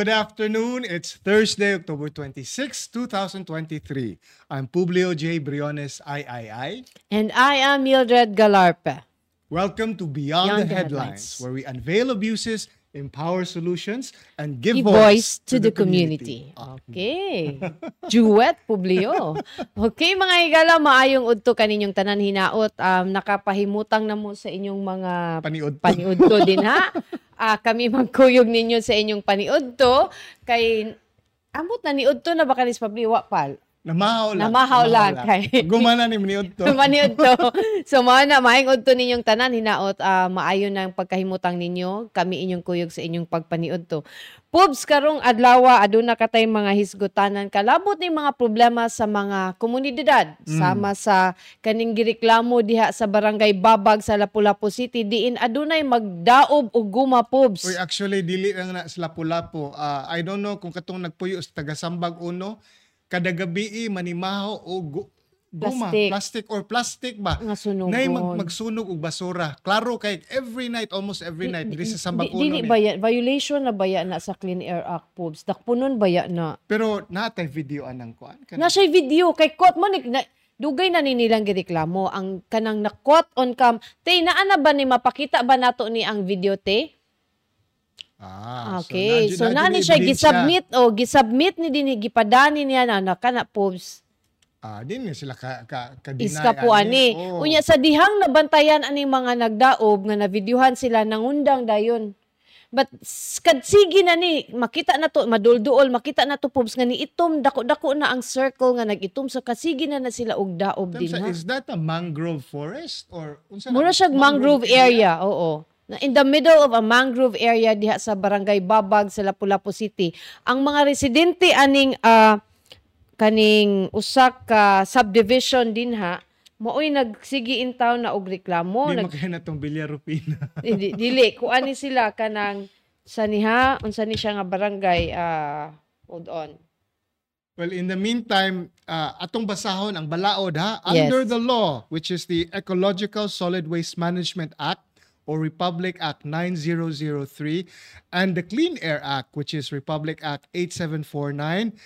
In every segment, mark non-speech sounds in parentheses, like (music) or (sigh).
Good afternoon. It's Thursday, October 26, 2023. I'm Publio J. Briones III. And I am Mildred Galarpe. Welcome to Beyond, Beyond the, the Headlines, Headlines. where we unveil abuses, empower solutions, and give Give voice, voice to the community. Okay. Duet, Publio. Okay, mga higala, maayong udto kaninyong tanan hinaot. Um, nakapahimutang na mo sa inyong mga Paniod. paniudto (laughs) din ha. Ah, kami magkuyog ninyo sa inyong paniudto. Kay, amot na niudto na ba kanis Pabliwa pal? Namahaw lang. Namahaw lang kay- Gumana ni Mniod to. Maniud to. So mao na maayong udto ninyong tanan hinaot ah, maayo ng pagkahimutang ninyo kami inyong kuyog sa inyong pagpaniud to. Pubs karong adlaw aduna katay mga hisgutanan kalabot ni mga problema sa mga komunidad sama sa kaning gireklamo diha sa barangay Babag sa Lapu-Lapu City diin adunay magdaob og guma pubs. Uy, actually, dili lang na sa Lapu-Lapu. Ah, I don't know kung katong nagpuyo sa taga-sambag uno, kada gabi manimahaw o gu- guma, Plastic. plastic or plastic ba? Nga sunugon. Nay mag magsunog og basura. Klaro kay every night, almost every night diri sa sambag Di- uno. dili ni. baya violation na baya na sa Clean Air Act pubs. Dakpunon baya na. Pero natay video anang kuan. Na siya video kay quote mo na, dugay na ni nilang gireklamo ang kanang na quote on cam. Te naa na ba ni mapakita ba nato ni ang video te? Ah, Okay. So, nadyo- nani nadyo siya gisubmit o gisubmit ni dinhi gipadani niya na nakana pubs. Ah, din ni sila ka ka, ka Iska po ani. Oh. Unya sa dihang nabantayan ani mga nagdaob nga navideohan sila nangundang dayon. But kad sige na ni makita na to madulduol makita na to pubs nga ni itom dako-dako na ang circle nga nagitom sa kasigi na na sila og daob din ha. is that a mangrove forest or unsa na- Mura siya mangrove area, oo. Na in the middle of a mangrove area diha sa Barangay Babag sa Lapu-Lapu City. Ang mga residente aning ah, kaning usak ka subdivision din ha, maoy nagsigi in town na og reklamo, Di nag makaya na tong Villarupina. (laughs) di- dili ko ani sila kanang sa niha unsa ni siya nga barangay ah hold on. Well, in the meantime, uh, atong basahon ang balaod ha, Yes. under the law, which is the Ecological Solid Waste Management Act or Republic Act 9003 and the Clean Air Act, which is Republic Act 8749,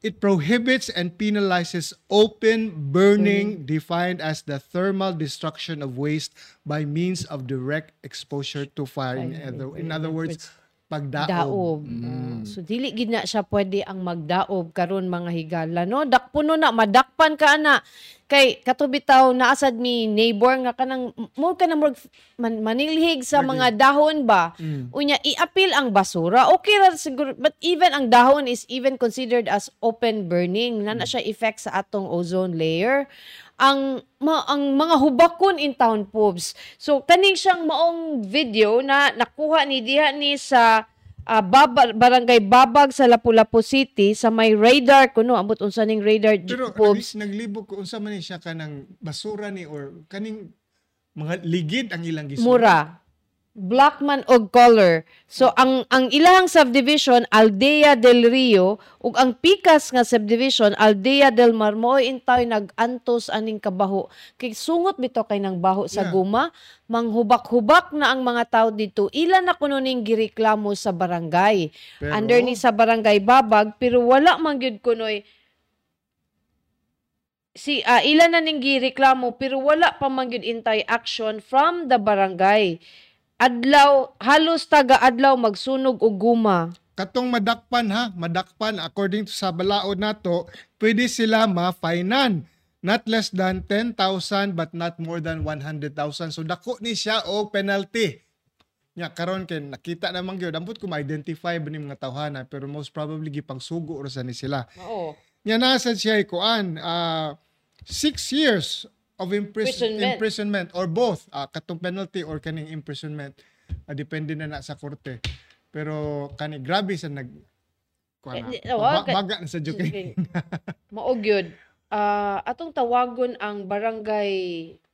it prohibits and penalizes open burning defined as the thermal destruction of waste by means of direct exposure to fire. In other, in other words, pagdaob. daob. Oh, so dili gid na siya pwede ang magdaob karon mga higala no. Dakpuno na madakpan ka ana. Kay katubitaw naasad mi neighbor nga kanang mo ka na murag man, manilhig sa mga dahon ba. Unya i-appeal ang basura. Okay ra siguro but even ang dahon is even considered as open burning. Na na siya effect sa atong ozone layer ang ma, ang mga hubakon in town pubs. So kaning siyang maong video na nakuha ni diha ni sa ah, Baba- barangay Babag sa Lapu-Lapu City sa may radar kuno ambot unsa ning radar Pero pubs. nag, naglibog ko unsa man ni siya kanang basura ni or kaning mga ligid ang ilang gisod. Mura. Black man og color. So ang ang ilahang subdivision Aldea del Rio ug ang pikas nga subdivision Aldea del Mar mo intay nagantos aning kabaho. Kay sungot bito kay nang baho sa Yeah. guma, manghubak-hubak na ang mga tao dito. Ilan na kuno ning gireklamo sa barangay. Pero- Under ni sa barangay Babag pero wala man gyud kunoy si ah, ilan na ning gireklamo pero wala pa man gyud intay action from the barangay. Adlaw halos taga adlaw magsunog og guma. Katong madakpan ha, madakpan according to sa balaod nato, pwede sila ma-finan. Not less than 10,000 but not more than 100,000. So dako ni siya o penalty. Nya karon kay nakita naman gyud ambot ko ma-identify ba ni mga tawhana pero most probably gipangsugo ra sa ni sila. Oo. Nya nasa siya kuan ah six years of impris- Imprisonment. imprisonment or both. Ah, katong penalty or kaning imprisonment. Ah, depende na na sa korte. Pero kani grabe sa nag Eh, di- na, ba- baga na sa joke. (laughs) Mao gyud. Ah, atong tawagon ang barangay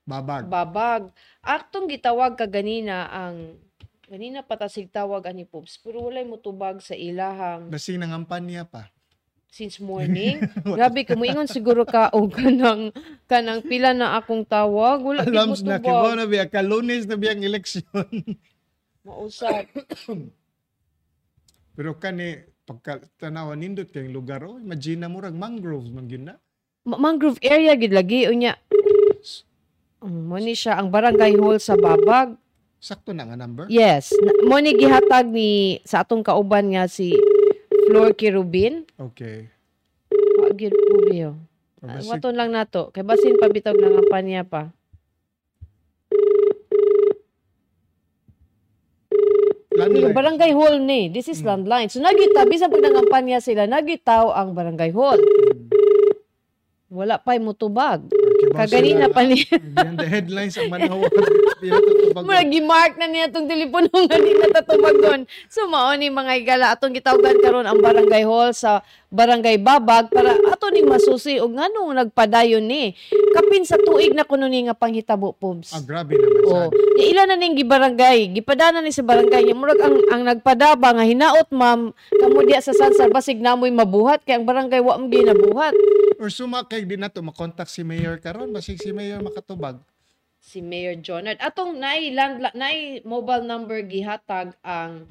babag. Babag. Atong gitawag ka ganina ang ganina patasig tawag ani Pops pero walay motubag sa ilahang basing nangampan niya pa since morning. (laughs) Grabe ka moingon siguro ka o kanang kanang pila na akong tawag. Wala alam na kibo na biya kalunes na biyang eleksyon Mausap. (coughs) pero kani pagka tanawan nindot kay lugar oh, imagine mo rag mangrove man gyud na. Ma- mangrove area gid lagi unya. Mm, Mo ni siya ang barangay hall sa Babag. Sakto na nga number. Yes, na- mo ni gihatag ni sa atong kauban nga si Flor Kirubin. Okay. Wa gyud po biyo. Ah, basig- Waton lang nato. Kay basin pabitog ng kampanya pa. landline. Yung barangay hall ni. This is landline. So nagita bisan pag nangampanya sila, nagitaw ang barangay hall. Wala pa'y mutubag. Kaganina pa ni. Yan the headlines ang tutubag. Murag gi-mark na niya tong telepono (laughs) nga di natatubagon. So mao ni mga igala atong gitawgan karon ang barangay hall sa barangay Babag para ato ning masusi og nganong nagpadayon ni. Kapin sa tuig na kuno ni nga panghitabo pobs. Ah, grabe naman Oh, sad. di ilan na ning gibarangay, gipadana ni sa barangay, nya murag ang ang nagpadaba nga hinaot ma'am kamo diya sa Sansar basig namoy mabuhat kay ang barangay wa mo ginabuhat. Or suma di na to makontak si mayor karon basig si mayor makatubag. Si Mayor Jonard atong nay land nay mobile number gihatag ang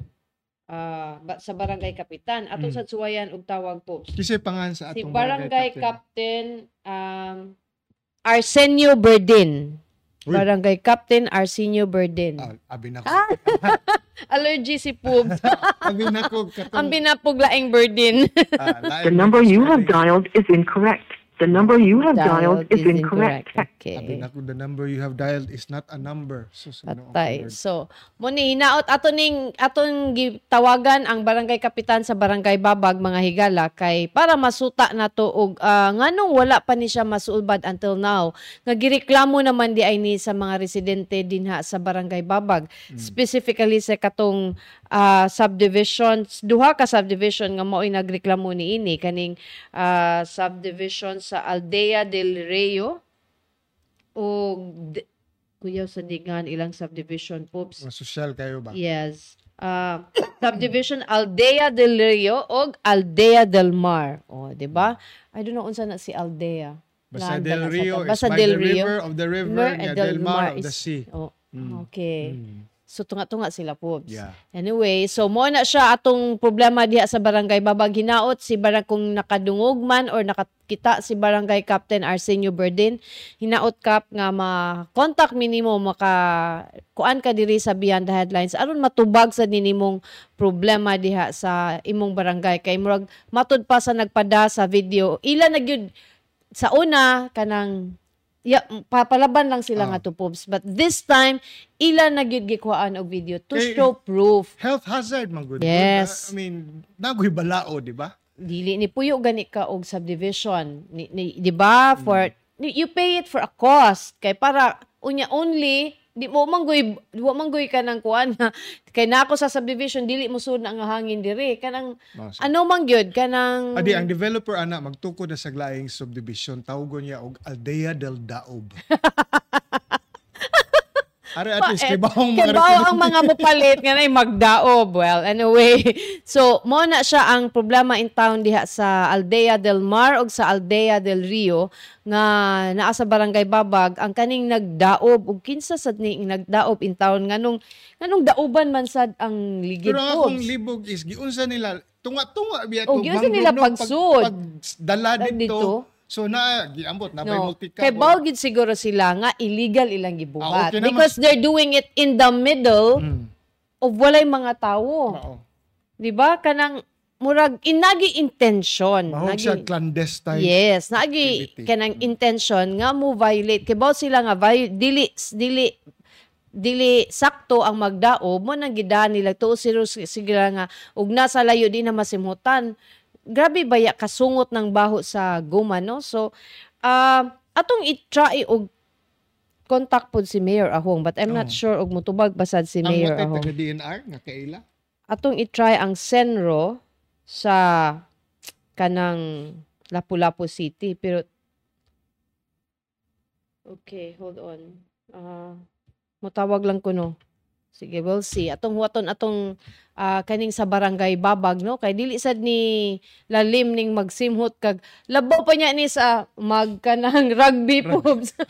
ah, ba- sa barangay kapitan atong Mm. sa suwayan og tawag po. Kasi pangan sa Si atong barangay captain. captain um Arsenio Berdin. Uy. Barangay Captain Arsenio Berdin. Ah, abi na ko. (laughs) Allergy si Pubs. (laughs) abi na ko katong ang binapuglaing Berdin. ah, The number you have dialed is incorrect. The number you have dialed is incorrect. Okay. Abi na ko the number you have dialed is not a number. So, Patay. So, mo ni hinaot ato ning aton gitawagan ang barangay kapitan sa barangay Babag mga higala kay para masuta na to og ah, nganong wala pa ni siya masulbad until now. Nga gireklamo naman di ay ni sa mga residente dinha sa barangay Babag. Specifically sa katong ah, subdivisions, duha ka subdivision nga mao'y nagreklamo ni ini kaning ah, subdivision sa Aldea del Rio o kuyaw sa Digan ilang subdivision pops. Social kayo ba? Yes. Uh, (coughs) subdivision Aldea del Rio o Aldea del Mar. O, di ba? I don't know unsa na si Aldea. Basta Del Rio is by Del the Rio. river of the river, Mer- niya, and Del Mar of the sea. Oh, Mm. okay. Mm. So tunga-tunga sila po. Yeah. Anyway, so mo na siya atong problema diha sa barangay Babag hinaot si barang kung nakadungog man or nakakita si barangay Captain Arsenio Berdin hinaot kap nga ma-contact minimo maka kuan ka diri sa Beyond the Headlines aron matubag sa ninimong problema diha sa imong barangay kay murag matud pa sa nagpada sa video ila na gyud sa una kanang ya papalaban lang sila Ah. nga to Pobs. but this time ila na gyud gikuhaan og video to Kay- show proof Health hazard, man good. Yes. I mean, nagoy balao, di ba? dili ni puyo gani ka og subdivision ni, ni- di ba for ni- you pay it for a cost kay para unya only di mo manggoy wa manggoy ka nang kuan na (laughs) kay nako sa subdivision dili mo sud na nga hangin diri kanang so- ano man gyud kanang Adi, ang developer ana magtukod na sa glaing subdivision tawgon niya og Aldea del Daob. (laughs) Are at least Eh, kibahong Kay mga residente. ang mga mupalit nga nay magdaob. Well, anyway. (laughs) So, mo na siya ang problema in town diha sa Aldea del Mar o sa Aldea del Rio nga naa sa Barangay Babag ang kaning nagdaob ug kinsa sad ni nagdaob in town nganong nganong daoban man sad ang ligid Pero ang akong libog is giunsa nila tunga-tunga biya Oh, giunsa nila pagsud. pag dala Dala dito. dito. So na giambot na No. multi Kay bao gid siguro sila nga illegal ilang Ah, gibuhat okay naman. because they're doing it in the middle Mm. of walay mga tawo. Di ba? Kanang murag inagi intention. Mahog Nagi- siya clandestine. Yes, nagi activity. kanang intention nga mo violate kay bao sila nga vi- dili dili dili sakto ang magdaob mo nang gidaan nila tuo sila nga ug nasa layo di na masimhutan. Grabe baya kasungot ng baho sa guma no. So ah atong i-try og contact pod si Mayor Ahong but I'm not Oh. sure og mutubag basad si Ang Mayor Ahong taga DNR nga kaila. atong i-try ang Senro sa kanang Lapu-Lapu City pero Okay, hold on. Ah, mutawag lang ko no. Sige, we'll see. Atong huwaton atong ah, kaning sa barangay Babag no kay dili sad ni lalim ning magsimhot kag labaw pa niya ni sa magkanang (laughs) rugby pubs. (laughs)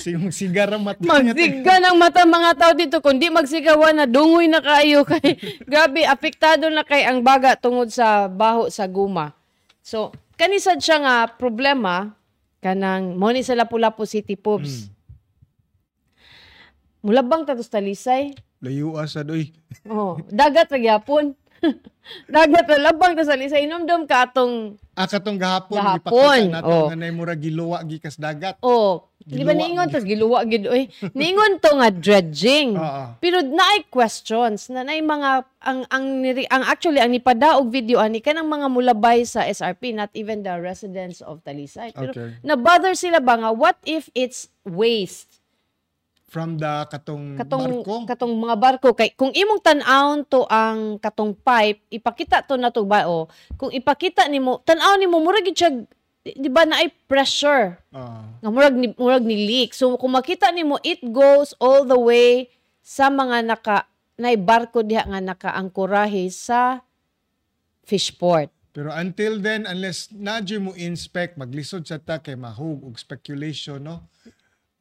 Si magsigar ang mata. Magsiga ng mata mga tao dito kundi magsigawan na dungoy na kayo (laughs) kay grabe apektado na kay ang baga tungod sa baho sa guma. So kanisad siya nga problema kanang mo ni sa Lapu-Lapu City Pubs. Mulabang tatos talisay. Layo asad oy. (laughs) Oh, dagat ra gyapon. (laughs) dagat ra labang ta sa lisay inomdom ka atong Ah katong gahapon, Gahapon, nato oh. nga mura giluwa gikas dagat. oh, di ba niingon tas giluwa gid oy. Niingon to nga dredging. (laughs) Oo. Pero naay questions na naay mga ang ang niri- ang actually ang nipadaog video ani kanang mga mulabay sa SRP not even the residents of Talisay. Pero Okay. na bother sila ba nga what if it's waste? From the katong, katong barko. katong mga barko kay kung imong tan-awon to ang katong pipe ipakita to na to ba o kung ipakita nimo tan-aw nimo murag gid siya di ba na ay pressure Ah. nga murag ni murag ni leak so kung makita nimo it goes all the way sa mga naka nay barko diha nga nakaangkorahe sa fishport Pero until then, unless nadyo mo inspect, maglisod sa ta kay mahug og speculation, no?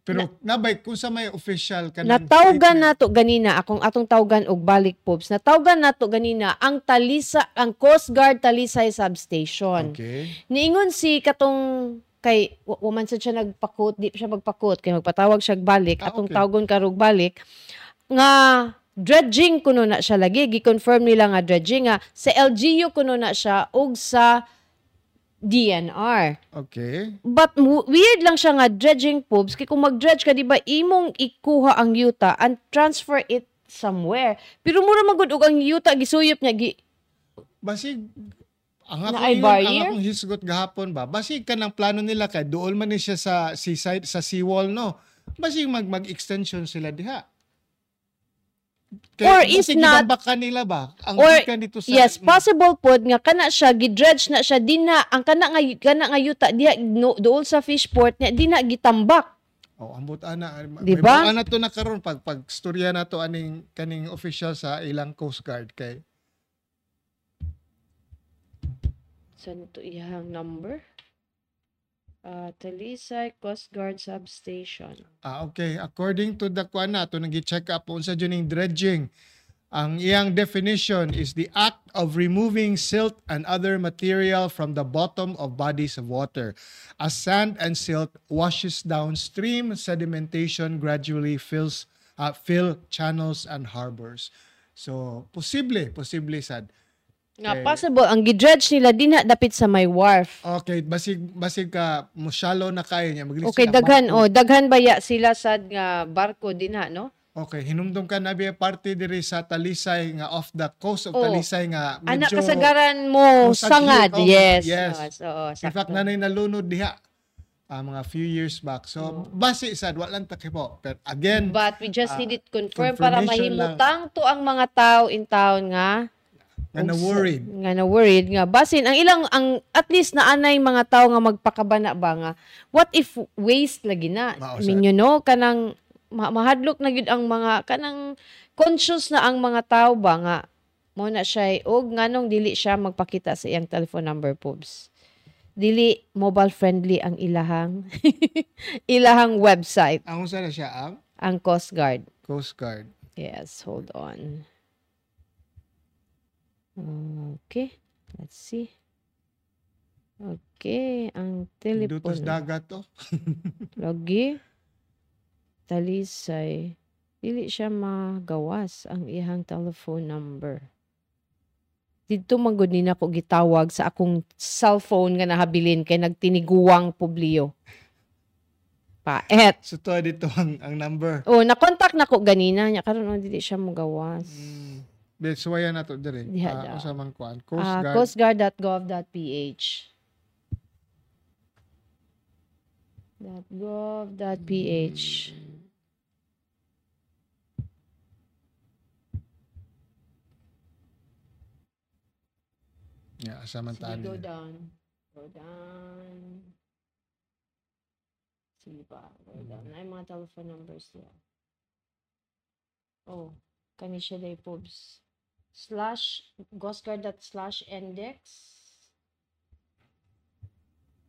Pero nabay, kung sa may official ka Natawgan nato ganina akong atong tawgan og balik pubs. Natawgan nato ganina ang Talisa ang Coast Guard Talisay substation. Okay. Niingon si katong kay waman sad siya nagpakot, di siya magpakot kay magpatawag siya og balik Ah, atong okay. tawgon karog balik nga dredging kuno na siya lagi gi-confirm nila nga dredging nga sa LGU kuno na siya ug sa DNR. Okay. But weird lang siya nga dredging pubs kay kung mag-dredge ka di ba imong ikuha ang yuta and transfer it somewhere. Pero mura magud og ang yuta gisuyop niya gi Basig, ang ako yun, ang akong hisgot gahapon ba, basig ka ng plano nila kay duol man ni siya sa seaside, sa seawall, no? Basig mag, mag-extension sila diha. Or if basig not- gidambak ka nila ba? Ang Or, dito sa... yes, possible pod nga kana siya gidredge na siya di na ang kana nga kana nga yuta diha no, dool sa fishport niya di na gitambak. Oh, ambot ana. Di May ba? buwan na to na karon pag pag storya na to aning kaning official sa ilang Coast Guard kay Saan to iyang number? Uh, Talisay Coast Guard Substation. Ah, okay. According to the kuan na, to nag-check up unsa dyan yung dredging. Ang iyang definition is the act of removing silt and other material from the bottom of bodies of water. As sand and silt washes downstream, sedimentation gradually fills uh, fill channels and harbors. So, posible, posible sad. Nga Okay. possible ang gidredge nila di na dapit sa may wharf. Okay, basig basig ka mo shallow na kayo niya. Maglisod Okay, daghan barko. oh, daghan baya sila sad nga barko din ha, no? Okay, hinumdum ka na biya parte diri sa Talisay nga off the coast of Oo. Talisay nga Anak medyo kasagaran mo sangad. oh, yes. yes. Oo, In sakto. fact nanay nalunod diha ah, mga few years back. So base sad wa lang takipo. But again, But we just Ah, need it confirm para mahimutang to ang mga tao in town nga nga na worried. nga na worried nga. Basin ang ilang ang at least naanay mga tao nga magpakabana ba nga? What if waste lagi na? Mean you know kanang ma- mahadlok na gyud ang mga kanang conscious na ang mga tao ba nga? Mo na siya og nganong dili siya magpakita sa iyang telephone number pubs dili mobile friendly ang ilahang (laughs) ilahang website. Ang usa na siya ang? Ang Coast Guard. Coast Guard. Yes, hold on. Okay, let's see. Okay, ang Dutos telepono. dagat (laughs) to. Lagi. Talisay. Dili siya magawas ang ihang telephone number. Dito magud ni nako gitawag sa akong cellphone nga nahabilin kay nagtiniguang publiyo. Paet. So to dito ang, ang number. Oh, na-contact nako ganina nya karon oh, dili siya magawas. Mm. Bet suwaya na to dire. Diha Ah, daw. usa man kuan. Coast Ah, Guard. coastguard.gov.ph .gov.ph Yeah, asa man Sige, go down. Go down. Sige pa, go down. Ay, mga telephone numbers niya. Oh, kani siya day Pobs. Slash, ghostguard.slash index.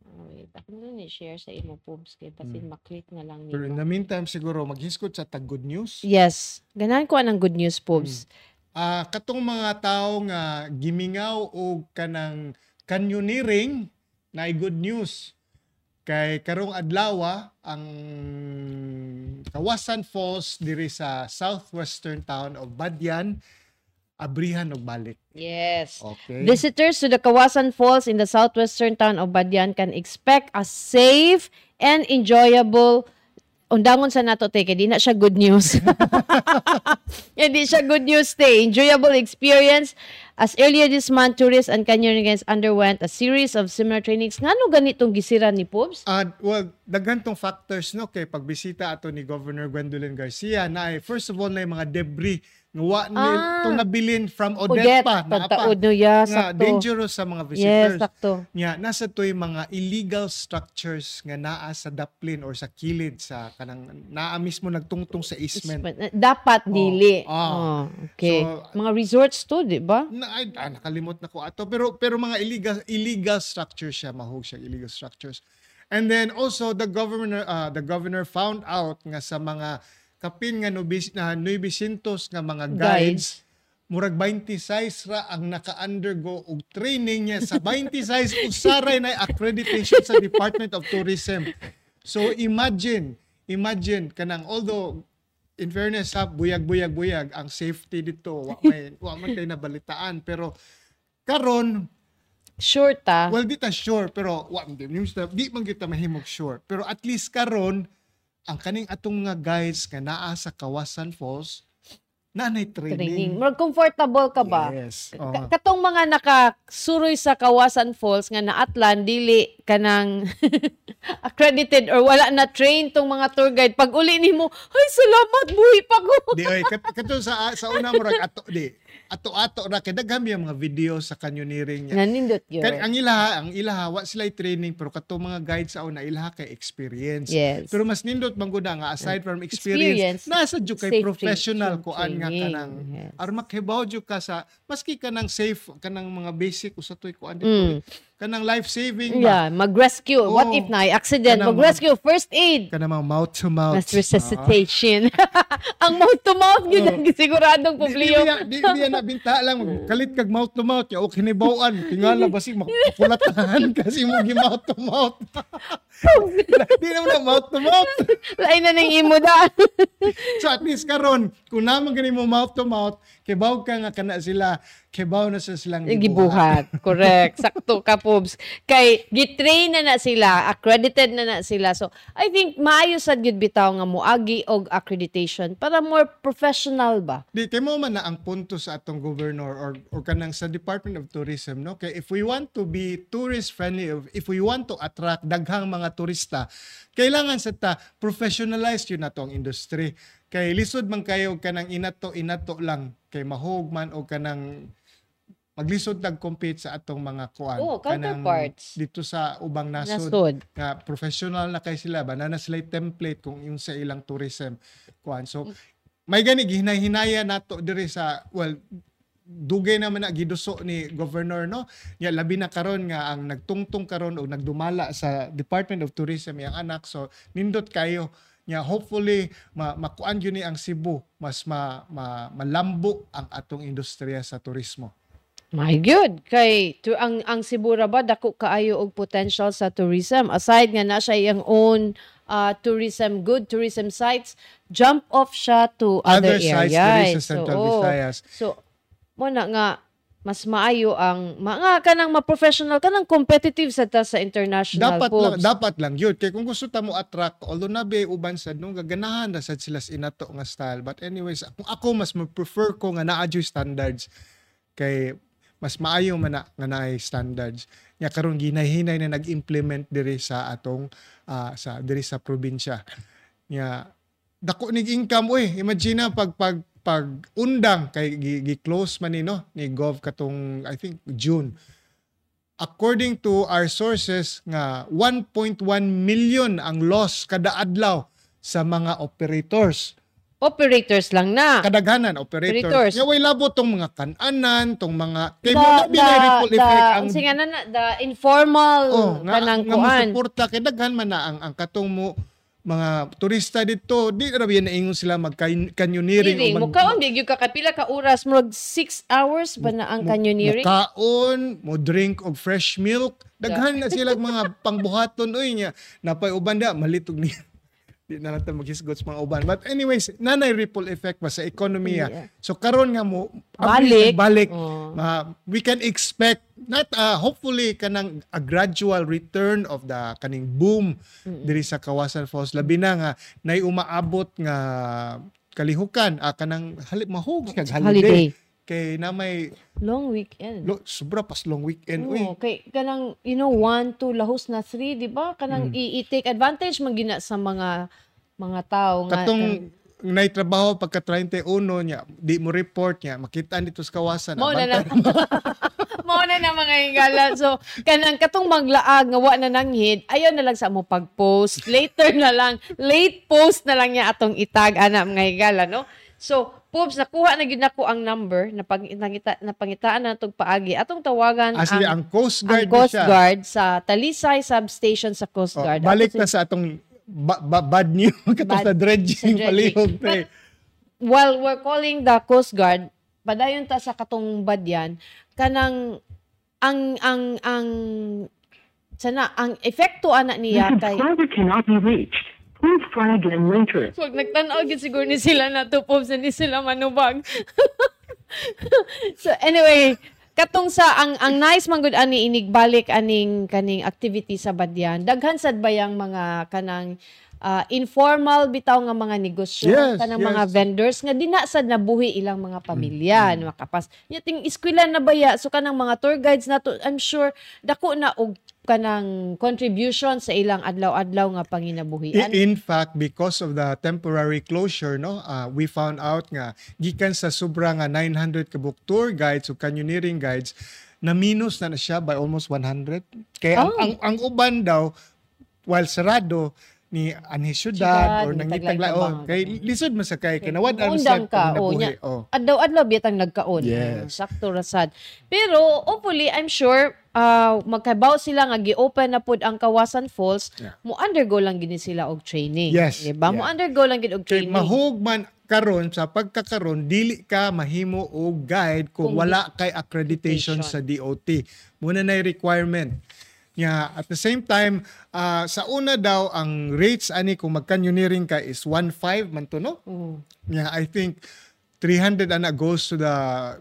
Oh, wait, ako na ni-share sa imo Pobs kay basin maklik na lang Pero in nimo. the meantime, siguro, maghiskot sa tag good news. Yes, ganahan ko anang good news Pobs. Ah, katong mga tao nga gimingaw o kanang canyoneering na good news kay karong adlaw ang Kawasan Falls diri sa southwestern town of Badyan abrihan og balik. Yes. Okay. Visitors to the Kawasan Falls in the southwestern town of Badyan can expect a safe and enjoyable undangon sa nato te kay di na siya good news. (laughs) Hindi siya good news te. Enjoyable experience. As earlier this month, tourists and canyoneers underwent a series of similar trainings. Ngano ganitong gisira ni Pobs? Ah, well, daghan tong factors no kay pagbisita ato ni Governor Gwendolyn Garcia na ay, first of all na yung mga debris nga wa Ah. itong nabilin from Odette pagtaod no ya, nga sakto. dangerous sa mga Yes, visitors. sakto. Nya nasa toy mga illegal structures nga naa sa daplin or sa kilid sa kanang naa mismo nagtungtong sa easement. Dapat dili. ah. Oh, okay. So, mga resorts to, di ba? Na, ay, ah, nakalimot na ko ato pero pero mga illegal illegal structures siya mahog siya illegal structures. And then also the governor uh, the governor found out nga sa mga kapin nga nubis na 900 nga mga guides, murag 26 ra ang naka-undergo og training niya sa 26 usaray na accreditation sa Department of Tourism. So imagine, imagine kanang although in fairness ha, buyag-buyag-buyag ang safety dito. Wa may wa man kay nabalitaan pero karon Sure ta. well di ta sure pero wa di, di man kita mahimog sure pero at least karon ang kaning atong nga guides nga naa sa Kawasan Falls na nay training. training. More comfortable ka ba? Yes. Ka- oo. Katong mga nakasuroy sa Kawasan Falls nga naatlan dili kanang (laughs) accredited or wala na train tong mga tour guide pag uli nimo ay salamat buhi pa ko di oy kat, kato sa sa una mo rag ato di ato-ato ra kay daghan yung mga video sa canyoneering niya. nanindot yun Kaya ang ilaha, ang ilaha, wa sila training pero kato mga guide sa una ilaha kay experience. Yes. Pero mas nindot man gud nga aside from experience, Experience, nasa jud kay safe professional tra- kuan nga kanang Yes. aron makibaw jud ka sa maski kanang safe kanang mga basic usatoy kuan dito. Mm. Kanang life saving ba? yeah mag-rescue what Oo. if na accident mag-rescue first aid Kanang mga mouth to mouth. Mass resuscitation. (laughs) ang mouth to mouth yun ang siguradong Di, di, di, di, di, na binta lang (laughs) kalit kag mouth to mouth ya o kinibawaan tingala basig makulatahan (laughs) kasi mo gi mouth to mouth di naman na mouth to mouth Lain na ng imo da. so at least karon kung naman gani mo mouth to mouth kibaw ka nga kana sila na sa silang Gibuhat. (laughs) Correct. Sakto ka, Pobs. Kay, gitrain na na sila, accredited na na sila. So, I think, maayo sad gyud bitaw nga moagi og accreditation para more professional ba? Di mo man na ang punto sa atong governor or or kanang sa Department of Tourism no kay if we want to be tourist friendly if we want to attract daghang mga turista kailangan sa ta professionalize yun nato ang industry kay lisod man kayo kanang inato inato lang kay mahog man o kanang maglisod tag compete sa atong mga kuan kanang counterparts. dito sa ubang nasod. Nasod. nga professional na kay sila. Ba na sila template kung yung sa ilang tourism kuan so may gani gihinay-hinaya nato diri sa well dugay naman na giduso ni governor no? Nya labi na karon nga ang nagtungtong karon o nagdumala sa Department of Tourism yang anak. So nindot kayo. Nya hopefully ma makuan gyud ni ang Cebu. Mas ma, ma malambo ang atong industriya sa turismo My good. Kay to, ang ang Cebu ra ba dako kaayo og potential sa tourism. Aside nga na siya iyang own uh, tourism good tourism sites, jump off siya to other, Other sites areas. diri sa Central oo. Visayas. So mo na nga mas maayo ang mga kanang ma-professional kanang competitive sa ta sa international dapat lang Pobs. dapat lang yun kay kung gusto ta mo attract although nabe uban sad nung gaganahan na sad sila inato nga style but anyways kung ako mas prefer ko nga naa standards kay mas maayo man na nga naay standards. Nya karon ginahinay na nag-implement diri sa atong ah, sa diri sa probinsya. Nya dako nig income oy imagine na pag pag pag undang kay gi, gi close man ni no ni gov katong I think June. According to our sources nga 1.1 million ang loss kada adlaw sa mga operators Operators lang na. kadaghanan operators. Operators. Nga way labo tong mga kananan, tong mga kay the, mo na the, ripple the, effect ang ang singa na na, the informal oh, nga, kanang nga kuan. musuporta kay daghan man na ang, ang katong mo mga turista dito di ra biyan naingon sila mag canyoneering Hearing, mo kaon bigyo ka kapila ka oras mo 6 hours ba na ang canyoneering? Kaon, mo drink og fresh milk. Daghan na sila mga pangbuhaton oy nya. Napay uban da malitog ni di na natin maghisgot sa mga uban. But anyways, nanay ripple effect ba sa ekonomiya. Yeah. So karon nga mo Balik. balik Oh. uh, we can expect not uh, hopefully kanang a gradual return of the kaning boom diri sa Kawasan Falls labi na nga nay umaabot nga kalihukan ah, kanang hali, mahog kag Holiday. holiday kay na may Long weekend. lo, sobra pas long weekend uy. Oo, kay kanang you know 1 2 lahos na 3, di ba? Kanang i- i-take advantage man gina sa mga mga tao nga katong nay trabaho pagka 31 nya di mo report nya makita dito sa kawasan Mao na abantay. (laughs) Mao na na mga higala. So, kanang katong maglaag nga wa na nanghid, ayaw na lang sa mo pag-post. Later na lang, late post na lang niya atong itag ana mga higala, no? So, Poops, nakuha na gyud nako ang number na pag nangita na pangitaan na natong paagi. Atong tawagan Actually, ang, ang Coast ang Guard Coast siya. Guard sa Talisay Substation sa Coast Oh, Guard. balik Ato na sa atong ba- ba- bad news (laughs) katong Bad- sa dredging sa dredging. palihog (laughs) But, while we're calling the Coast Guard, padayon ta sa katong badyan, kanang ang ang ang sana ang epekto ana niya kay subscriber cannot be reached. Please try again later. So, nagtanaw gid siguro ni sila na to pops ni sila manubag. (laughs) so anyway, katong sa ang ang nice man gud ani inigbalik aning kaning activity sa Badyan. Daghan sad bayang mga kanang ah, informal bitaw nga mga negosyo Yes, kanang yes. mga vendors nga di na sad nabuhi ilang mga pamilya mm makapas. Yating eskwela na baya so kanang mga tour guides nato I'm sure dako na og kanang contribution sa ilang adlaw-adlaw nga panginabuhian. I- In fact, because of the temporary closure, no, uh, we found out nga gikan sa sobra nga 900 ka book tour guides o canyoneering guides na minus na na siya by almost 100. Kaya ang, Oh. ang, ang uban daw while sarado ni anhi Syudad, or nangitagla ka oh ba? kay lisod man sa kay kinawad ang Undang ka, sa oh, nya. Oh. Adlaw-adlaw bitang nagkaon. Yes. Sakto rasad. Pero hopefully I'm sure uh, magkabaw sila nga gi-open na pud ang Kawasan Falls, Yeah. mo undergo lang gini sila og training. Yes, Diba? Mo yeah. undergo lang gid og Kay training. mahug man karon sa pagkakaron dili ka mahimo og guide kung, Kung wala kay accreditation sa DOT. Muna na requirement. Nga at the same time ah, sa una daw ang rates ani kung mag-canyoneering ka is 1.5 man to no. Mm. Yeah, I think 300 ana goes to the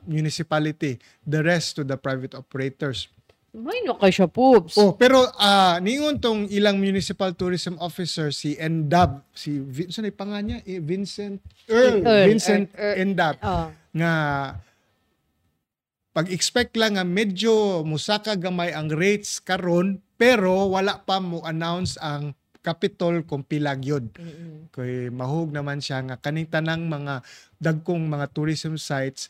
municipality, the rest to the private operators. May no kay siya poops. Oh, pero ah ningon tong ilang municipal tourism officer si Endab, si Vin, saan ay pangalan niya? Eh, Vincent Earl, Earl, Vincent Earl, Earl. Endab Oh. nga pag-expect lang nga medyo musaka gamay ang rates karon pero wala pa mo announce ang capital kung pila gyud. Mm-mm. Kay mahug naman siya nga kaning tanang mga dagkong mga tourism sites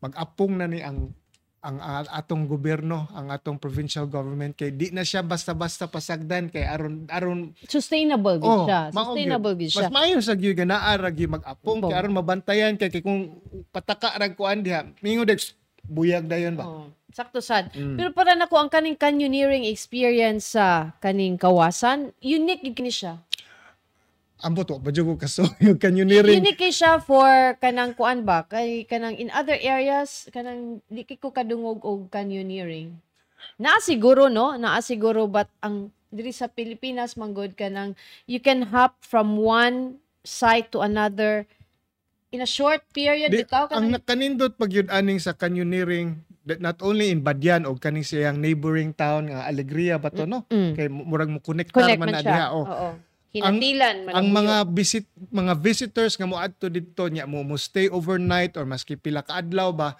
mag-apong na ni ang ang atong gobyerno, ang atong provincial government kay di na siya basta-basta pasagdan kay aron aron Sustainable gid oh, siya. Sustainable gid siya. Mas maayo sa gyud nga naa ra gyud mag-apong kay aron mabantayan kay, kay kung pataka ra kuan diha. Mingo dex buyag dayon ba. Oh, sakto sad. Mm. Pero para nako ang kaning canyoneering experience sa kaning kawasan, unique gid kini siya. Ambot wa ba jud ko kaso (laughs) yung canyoneering. Unique siya for kanang kuan ba kay kanang in other areas kanang di ko kadungog og canyoneering. Naa siguro no, naa siguro but ang diri sa Pilipinas manggod kanang you can hop from one site to another in a short period Di, bitaw ang kanang nakanindot pag yun aning sa canyoneering that not only in Badyan o kaning siyang neighboring town nga Alegria ba to no? Mm. Kay mu- murag mo connect man man na diha oh. Oo. Hinatilan man ang buyo. mga visit mga visitors nga moadto dito nya mo mo stay overnight or maski pila ka adlaw ba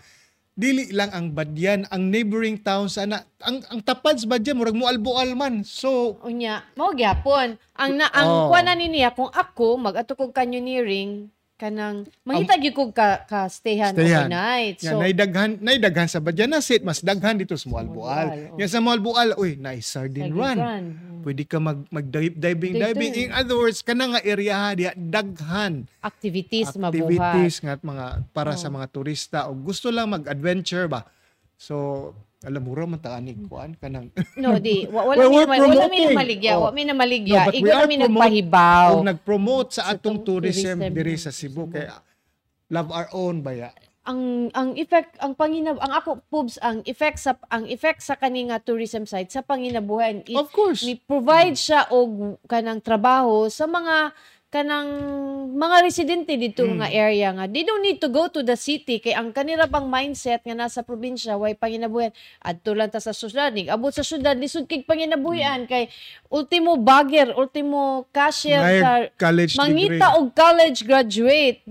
dili lang ang Badyan ang neighboring towns ana ang ang tapad sa Badyan murag mo albual man so Unya, mao gyapon. Ang na ang Oh. kuan na niya kung ako mag-ato kog canyoneering kanang mangita gyud kog ka, ka stayhan Stayhan. overnight. So, naidaghan, naidaghan sa Badyan na sit, mas daghan dito sa. Moalbual, oh. Yan sa Moalbual, uy, nice sardine run. run. pwede ka mag mag diving diving Diving. in other words kana nga area diha daghan Activities, mabuhat. activities nga mga para sa Oh. mga turista o gusto lang mag-adventure ba so alam mo ra man ta ani kuan kanang No, di. (laughs) Wa- Wala Well, mi wala mi na maligya. Oh. Wa mi na maligya. No, Igo promote- nagpahibaw. og nag-promote sa atong tong tourism tourism diri sa Cebu. Cebu kay love our own baya ang ang effect ang panginab ang ako pubs ang effect sa ang effect sa kani nga tourism site sa panginabuhan it, of course ni provide siya og kanang trabaho sa mga kanang mga residente dito Mm. nga area nga they don't need to go to the city. Kay ang kanila bang mindset nga nasa probinsya way panginabuhan adto lang ta sa syudad nig abot sa syudad lisod kay panginabuhian kay ultimo bagger ultimo cashier sa college mangita degree og college graduate.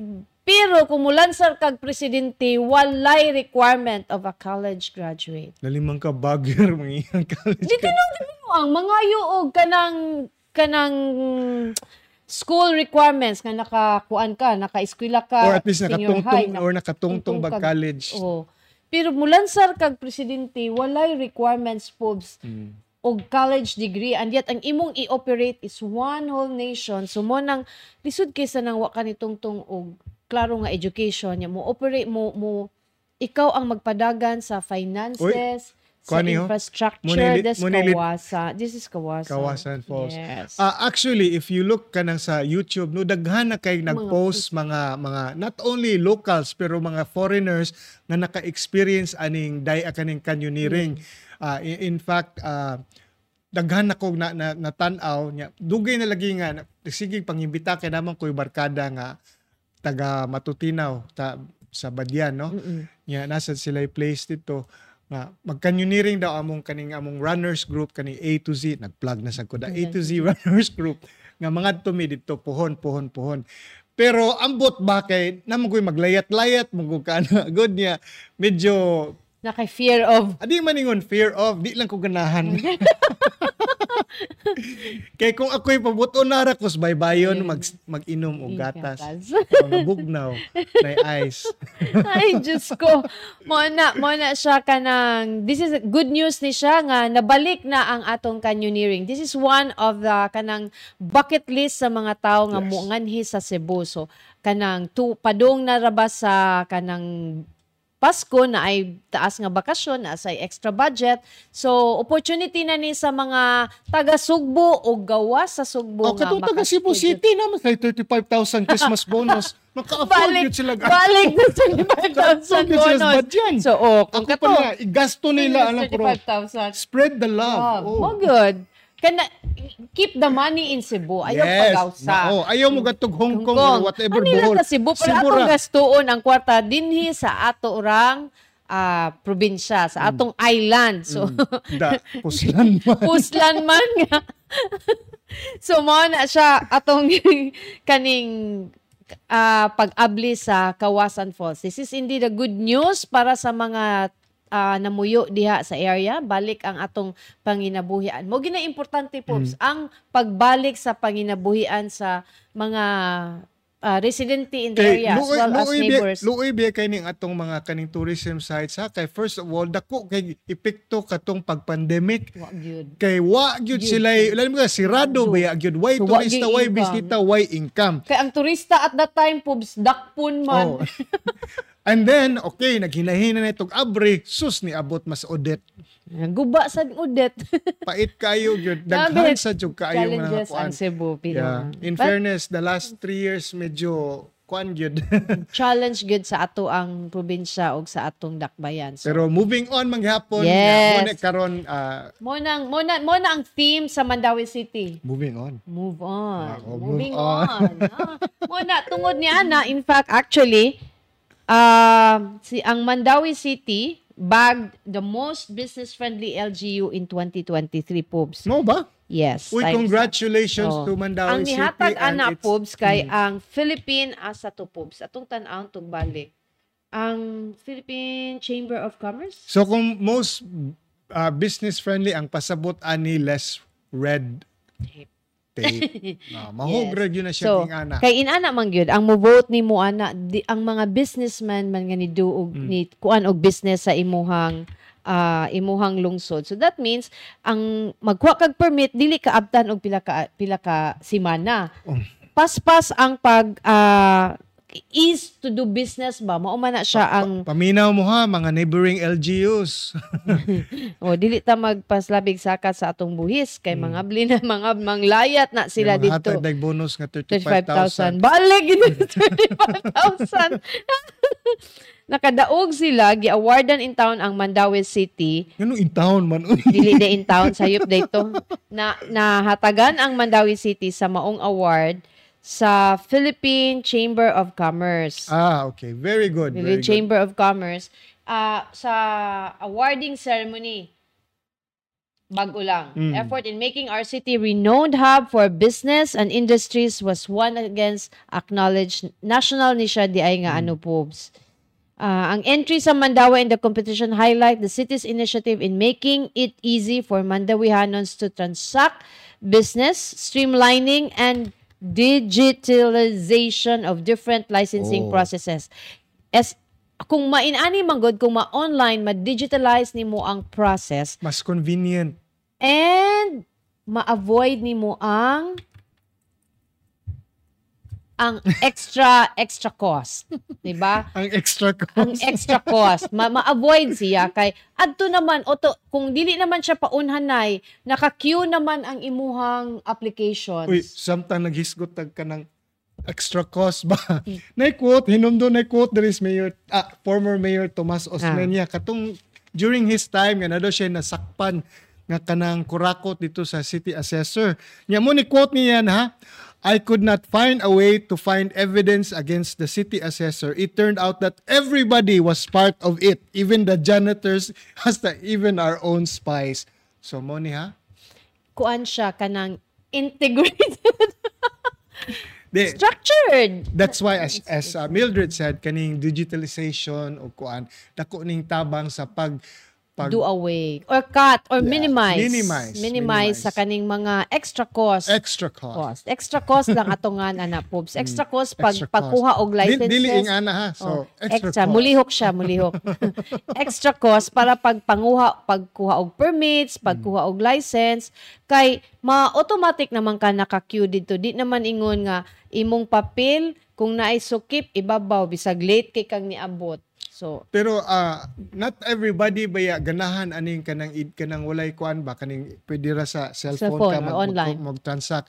Pero kung mulansar kag presidente walay requirement of a college graduate. Nalimang ka bagger mga college di tinong ang mga og kanang kanang school requirements nga nakakuan ka naka-eskwela ka or at least senior high, nakatungtong or nakatungtong nakatungtong bag college Oh. Pero mulansar kag presidente walay requirements pobs Mm. og college degree and yet ang imong i-operate is one whole nation so mo nang lisod kaysa nang wa ka nitungtong og klaro nga education nya mo operate mo mo ikaw ang magpadagan sa finances sa kuan niyo? infrastructure Munilit- this munilit- kawasa this is kawasa Kawasan Falls. yes Ah, actually, if you look ka sa YouTube, no, daghan na kay nag-post mga, mga, not only locals, pero mga foreigners na naka-experience aning day kaning canyoneering. Ah, in, in fact, ah, daghan na ko na, na, natanaw niya. Dugay na lagi nga, na- sige, pangimbita kay naman ko'y barkada nga, taga Matutinaw, ta, sa Badyan, no? Mm-mm. Nya nasa sila place dito nga mag-canyoneering daw among kaning among runners group kani A to Z. Nag-plug na sa ko da A to Z runners group. Nga mga tumi dito pohon pohon pohon pero ambot ba kay koy maglayat-layat mo ka na (laughs) good niya. Medyo naka fear of. Adi man ingon fear of di lang ko ganahan (laughs) (laughs) kay kung ako'y pabuton na ra kus baybayon mag mag-inom og gatas o nabugnaw na ice (laughs) Ay, Diyos ko. Mo na, mo na siya ka ng, this is good news ni siya nga, nabalik na ang atong canyoneering. This is one of the kanang bucket list sa mga tao nga Yes. mo nganhi sa Cebu. So, kanang tu, padong narabas sa kanang Pasko na ay taas nga bakasyon, na say extra budget. So, opportunity na ni sa mga taga Sugbo o gawa sa Sugbo O, katong taga. Cebu City naman kay 35,000 Christmas (laughs) bonus. Maka-afford yun sila. balik na sa 5,000 Maka-afford yun sila sa bonus. badyan. So, oh, kung Ako kato, pala, igasto nila. Alam ko, 35,000. spread the love. Oh. mo good. Kana, keep the money in Cebu. Ayaw pagawsa. Oo, ayaw mo gatog Hong Kong, Kong. or whatever Manila Bohol. sa Cebu. Pero atong gastuon ang kwarta dinhi sa ato orang ah, probinsya, Mm. sa atong island. So, Da, puslan (laughs) man. puslan man nga. so, mo na siya atong (laughs) kaning ah, pag-abli sa Kawasan Falls. This is indeed a good news para sa mga ah, namuyo diha sa area. Balik ang atong panginabuhian. Mo gina importante po Mm. ang pagbalik sa panginabuhian sa mga ah, residente in the Kay area as luoy well as luoy biya, neighbors. luoy biya kay ning atong mga kaning tourism sites ha kay first of all dako kay epekto katong pag-pandemic Wa gyud. kay wa gyud sila mo ka sirado Gyud. ba gyud why So, turista why bisita why income Kay ang turista at that time pubs dakpon man. Oh. (laughs) And then, okay, naghinahina na itong abre, sus ni abot mas odet. Guba sa udet. (laughs) Pait kayo, yun. Daghan sa jug kaayo mga Challenges kuan. ang Cebu. Pero, Yeah. In But fairness, the last three years, medyo kuan gyud. (laughs) challenge good sa ato ang probinsya o sa atong dakbayan. So, Pero moving on, manghapon, Yes. muna karon ah, mo nang mo na mo na ang theme sa Mandawi City. moving on. Move on. Ako, move Moving on. on. (laughs) Ah, mo na tungod ni Ana, in fact actually um si ang Mandawi City bagged the most business friendly LGU in 2023 Pobs. Mo ba? Yes. Uy, congratulations Oh. to Mandawi ang City. nihatag and ana Pobs kay Mm. ang Philippine asa to Pobs. Atong tan-aw tug balik. Ang Philippine Chamber of Commerce So kung most ah, business friendly ang pasabot ani less red Tape. Tape. (laughs) Ah, mahograd yun na siya So, king ana. kay inana man gyud ang mo vote ni mo ana di, ang mga businessman man nga ni duog Mm. ni kuan og business sa imuhang ah, imuhang lungsod. So that means ang magkuha kag permit dili ka abtan og pila ka pila ka semana. Oh. Paspas ang pag ah, ease to do business ba mao man na siya ang Paminaw mo ha, mga neighboring LGUs. (laughs) o dili ta magpaslabig sakat sa atong buhis kay mga bli na mga manglayat na sila Yung mga dito. hatag bonus nga 35,000. 35,000. Balik gid (laughs) 35,000. (laughs) Nakadaog sila gi-awardan in town ang Mandawi City Ano in town man? Dili na in town sayop dayto na nahatagan ang Mandawi City sa maong award sa Philippine Chamber of Commerce. ah, okay. Very good. Philippine Very good. Chamber of Commerce ah, sa awarding ceremony bago lang. Mm. Effort in making our city renowned hub for business and industries was one against acknowledged national ni siya di ay nga Mm. ano pobs. Ah, ang entry sa Mandawi in the competition highlight the city's initiative in making it easy for Mandawihanons to transact business, streamlining and digitalization of different licensing Oh. processes. As kung mainani man gud kung ma-online, ma-digitalize nimo ang process Mas convenient. and ma-avoid nimo ang ang extra extra cost, 'di ba? Ang extra ang cost. extra cost ma- ma-avoid siya kay adto naman oto kung dili naman siya paunhanay naka-queue naman ang imuhang applications Uy, samtang naghisgot tag ka ng extra cost ba? (laughs) Hmm. na-quote, hinumdo na-quote there is Mayor, ah, former Mayor Tomas Osmeña. Katong during his time, nga na daw siya nasakpan nga kanang kurakot dito sa city assessor. Nya mo ni quote niya yan ha. I could not find a way to find evidence against the city assessor. It turned out that everybody was part of it, even the janitors, (laughs) hasta even our own spies. So mo ni ha? kuan siya kanang integrated (laughs) Di, structured That's why as as uh, Mildred said kaning digitalization o kuan dako ning tabang sa pag pag do away or cut or Yeah, minimize minimize, minimize minimize. sa kaning mga extra cost extra cost. cost extra cost lang (laughs) atongan ana pobs extra cost pag Extra cost. pagkuha og licenses Dili ing ana ha. Oh, So extra, cost. Mulihok siya, mulihok. (laughs) extra cost para pag panguha, pagkuha og permits, pagkuha og license, kay ma-automatic naman ka naka-queue dito. Di naman ingon nga imong papel kung naay sukip ibabaw bisag late kay kang niabot. So, Pero ah, not everybody baya ganahan aning kanang id kanang walay kuan ba kaning pwede ra sa cellphone, Cellphone ka mag, online. mag, transact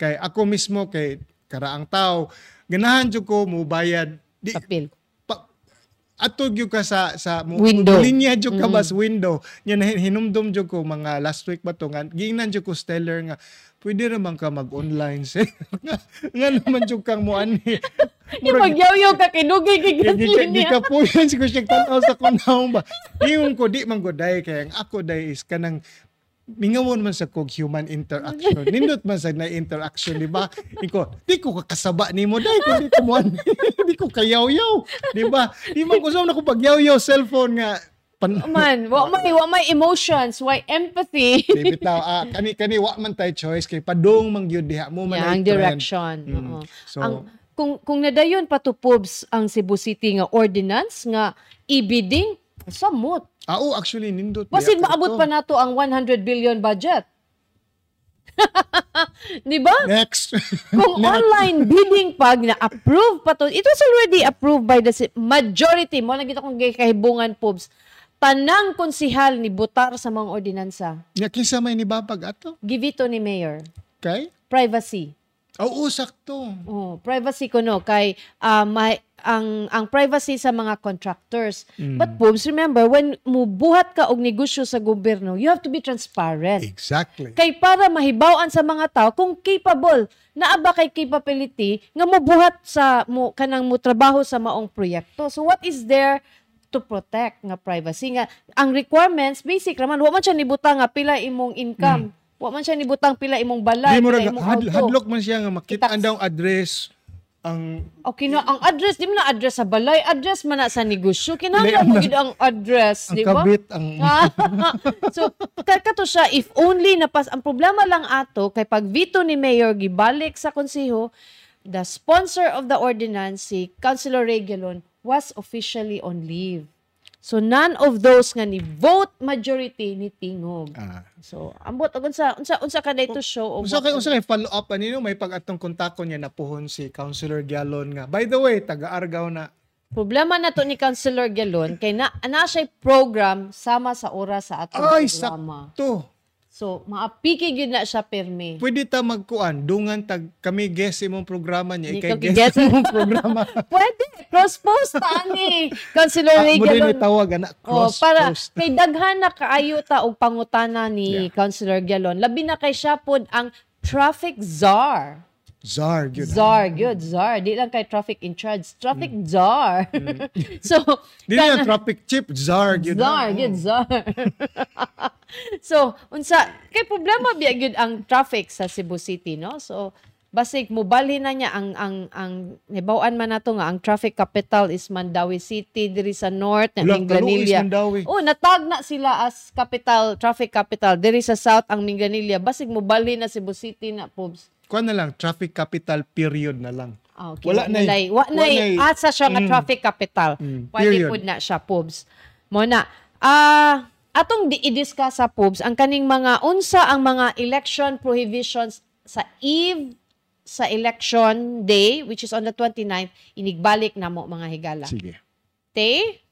kay ako mismo kay karaang tao ganahan jud ko mo bayad di papel. pa, atog yung ka sa sa Window. linya jud ka ba sa window nya hinumdum jud ko mga last week ba to nga giingnan jud ko stellar nga pwede naman ka mag-online sir (laughs) nga, naman jud kang mo ani (laughs) Yung pagyaw-yaw ka kinugi kay Di ka, di gasolina. ka po yan siguro siya tanaw sa kunaong ba. Ingon ko, di man ko day, kaya ang ako day is kanang mingawon man sa kog human interaction. (laughs) Nindot man sa na interaction, di ba? Iko, di ko kakasaba ni mo, day ko di ko mo, di ko kayaw-yaw, di ba? Di man ko na ko pagyaw-yaw cellphone nga, pan, Man, wa may wa may emotions, why empathy. di bitaw, ah, kani, kani, wa man tay choice, kay padung mang yun diha mo man Yeah, ang direction. Mm. oo. So, ang kung kung nadayon patupobs ang Cebu City nga ordinance nga e-bidding samot. ah, oh, actually, nindot. Basin maabot pa nato ang 100 billion budget. (laughs) Di ba? Next. Kung (laughs) online bidding pag na-approve pa to, it was already approved by the majority. Mo nagita kong kahibungan pobs. Tanang konsihal ni butar sa mga ordinansa. Nya, kinsa may nibabag ato? Give it to ni mayor. Kay? Privacy. Oo, sakto. Oh, privacy ko no kay ah, may ang ang privacy sa mga contractors. But Bobs, remember when mubuhat ka og negosyo sa gobyerno, you have to be transparent. Exactly. Kay para mahibaw-an sa mga tao kung capable naa ba kay capability nga mobuhat sa mo kanang mo trabaho sa maong proyekto. So what is there to protect nga privacy nga ang requirements basic raman wa man siya nibutang nga pila imong income. Wa man siya nibutang pila imong balay, pila imong had, auto. hadlok man siya nga makita Itax. daw address ang Okay na, ang address, di mo na address sa balay, address man na sa negosyo. Kinahanglan mo ang- gid ang address, ang di ba? kabit ang (laughs) Ah, so, kato siya, if only napas, ang problema lang ato, kay pag veto ni Mayor gibalik sa konseho, the sponsor of the ordinance, si Councilor Regulon, was officially on leave. So none of those nga ni vote majority ni tingog. Ah. So ambot og unsa unsa unsa ka dayto show og Unsa kay unsa kay follow up anino may pag-atong kontakon niya napuhon si Councilor Gialon nga. By the way, taga-Argao na. Problema na to ni Councilor Galon kay na ana siya program sama sa oras sa atong Ay, programa. sakto. So maapiki gyud na siya permi. Pwede ta magkuan dungan tag kami guest imong programa niya ikay guest. imong programa. (laughs) Pwede cross post ani Councilor Ah, Ray mo din Galon. itawag ana Oh, cross para post. kay daghan na kaayo ta og pangutana ni Councilor Galon. Labi na kay siya pod ang traffic czar. Zar gyud. Czar, good, czar. Di lang kay traffic in charge. Traffic czar. (laughs) so, Mm. Dili na traffic chip, Zar gyud. Czar, good, czar. (laughs) so, unsa, kay problema biya gyud ang traffic sa Cebu City, no? So, basig mobalhin na niya ang ang ang nibaw-an man nato nga ang traffic capital is Mandawi City diri sa north na Minglanilla. Oh, natag na sila as capital, traffic capital diri sa south ang Minglanilla. Basig mobalhin na Cebu City na pobs. Kuan na lang traffic capital period na lang. Okay. Wala Wa na na'y- Wa na na'y- asa siya nga Mm. traffic capital. Mm, period. pud na siya, Pobs. Mo na. Ah, atong di i-discuss sa Pobs ang kaning mga unsa ang mga election prohibitions sa eve sa election day which is on the 29th inigbalik na mo mga higala. Sige. Te?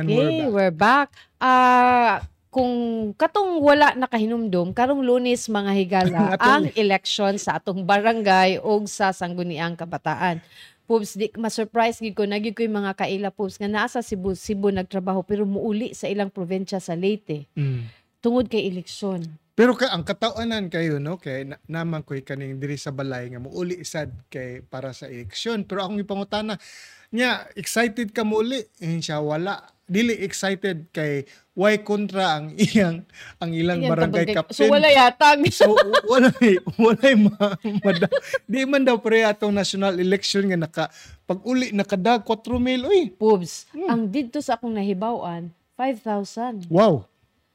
And Okay, we're we're back. Ah, kung katong wala nakahinumdum, karong lunes mga higala, (laughs) ang election sa atong barangay o sa Sangguniang Kabataan. Pubs, di ma-surprise gid ko, nagig ko yung mga kaila Pubs, nga naa sa Cebu, Cebu nagtrabaho, pero muuli sa ilang probinsya sa Leyte. Mm. Tungod kay eleksyon. Pero ka ang katawanan kayo no kay na, naman ko'y kaning diri sa balay nga muuli sad kay para sa eleksyon pero akong ipangutana nya excited ka muuli eh, siya wala dili excited kay why kontra ang (laughs) iyang ang ilang Ayan, barangay tabagay- captain So wala yatag. So, wala wala ma, mada, di man daw pre atong national election nga naka pag uli nakada 4 mil uy Pubs, Hmm. ang didto sa akong nahibawan, 5,000. wow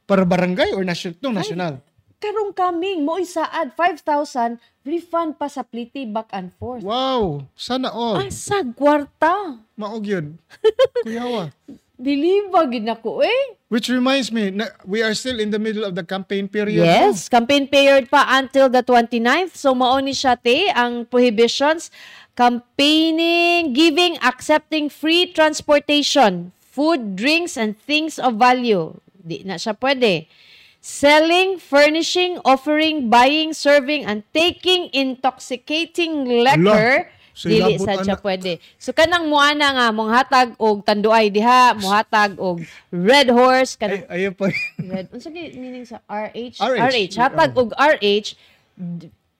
para barangay or national to national Karong kaming, mo isaad, 5,000, refund pa sa pliti back and forth. wow sana all Asa kwarta? maog yun (laughs) kuyawa Diliba gid nako eh. Which reminds me, na, we are still in the middle of the campaign period. Yes, campaign period pa until the 29th. So mao ni siya te ang prohibitions campaigning, giving, accepting free transportation, food, drinks and things of value. Di na siya pwede. Selling, furnishing, offering, buying, serving, and taking intoxicating liquor. Lah, so dili sad siya pwede. So kanang muana nga mong hatag og tanduay diha, mohatag og red horse kanang Ay, ayaw pa. Red. Unsa gyud meaning sa RH? RH. Hatag og RH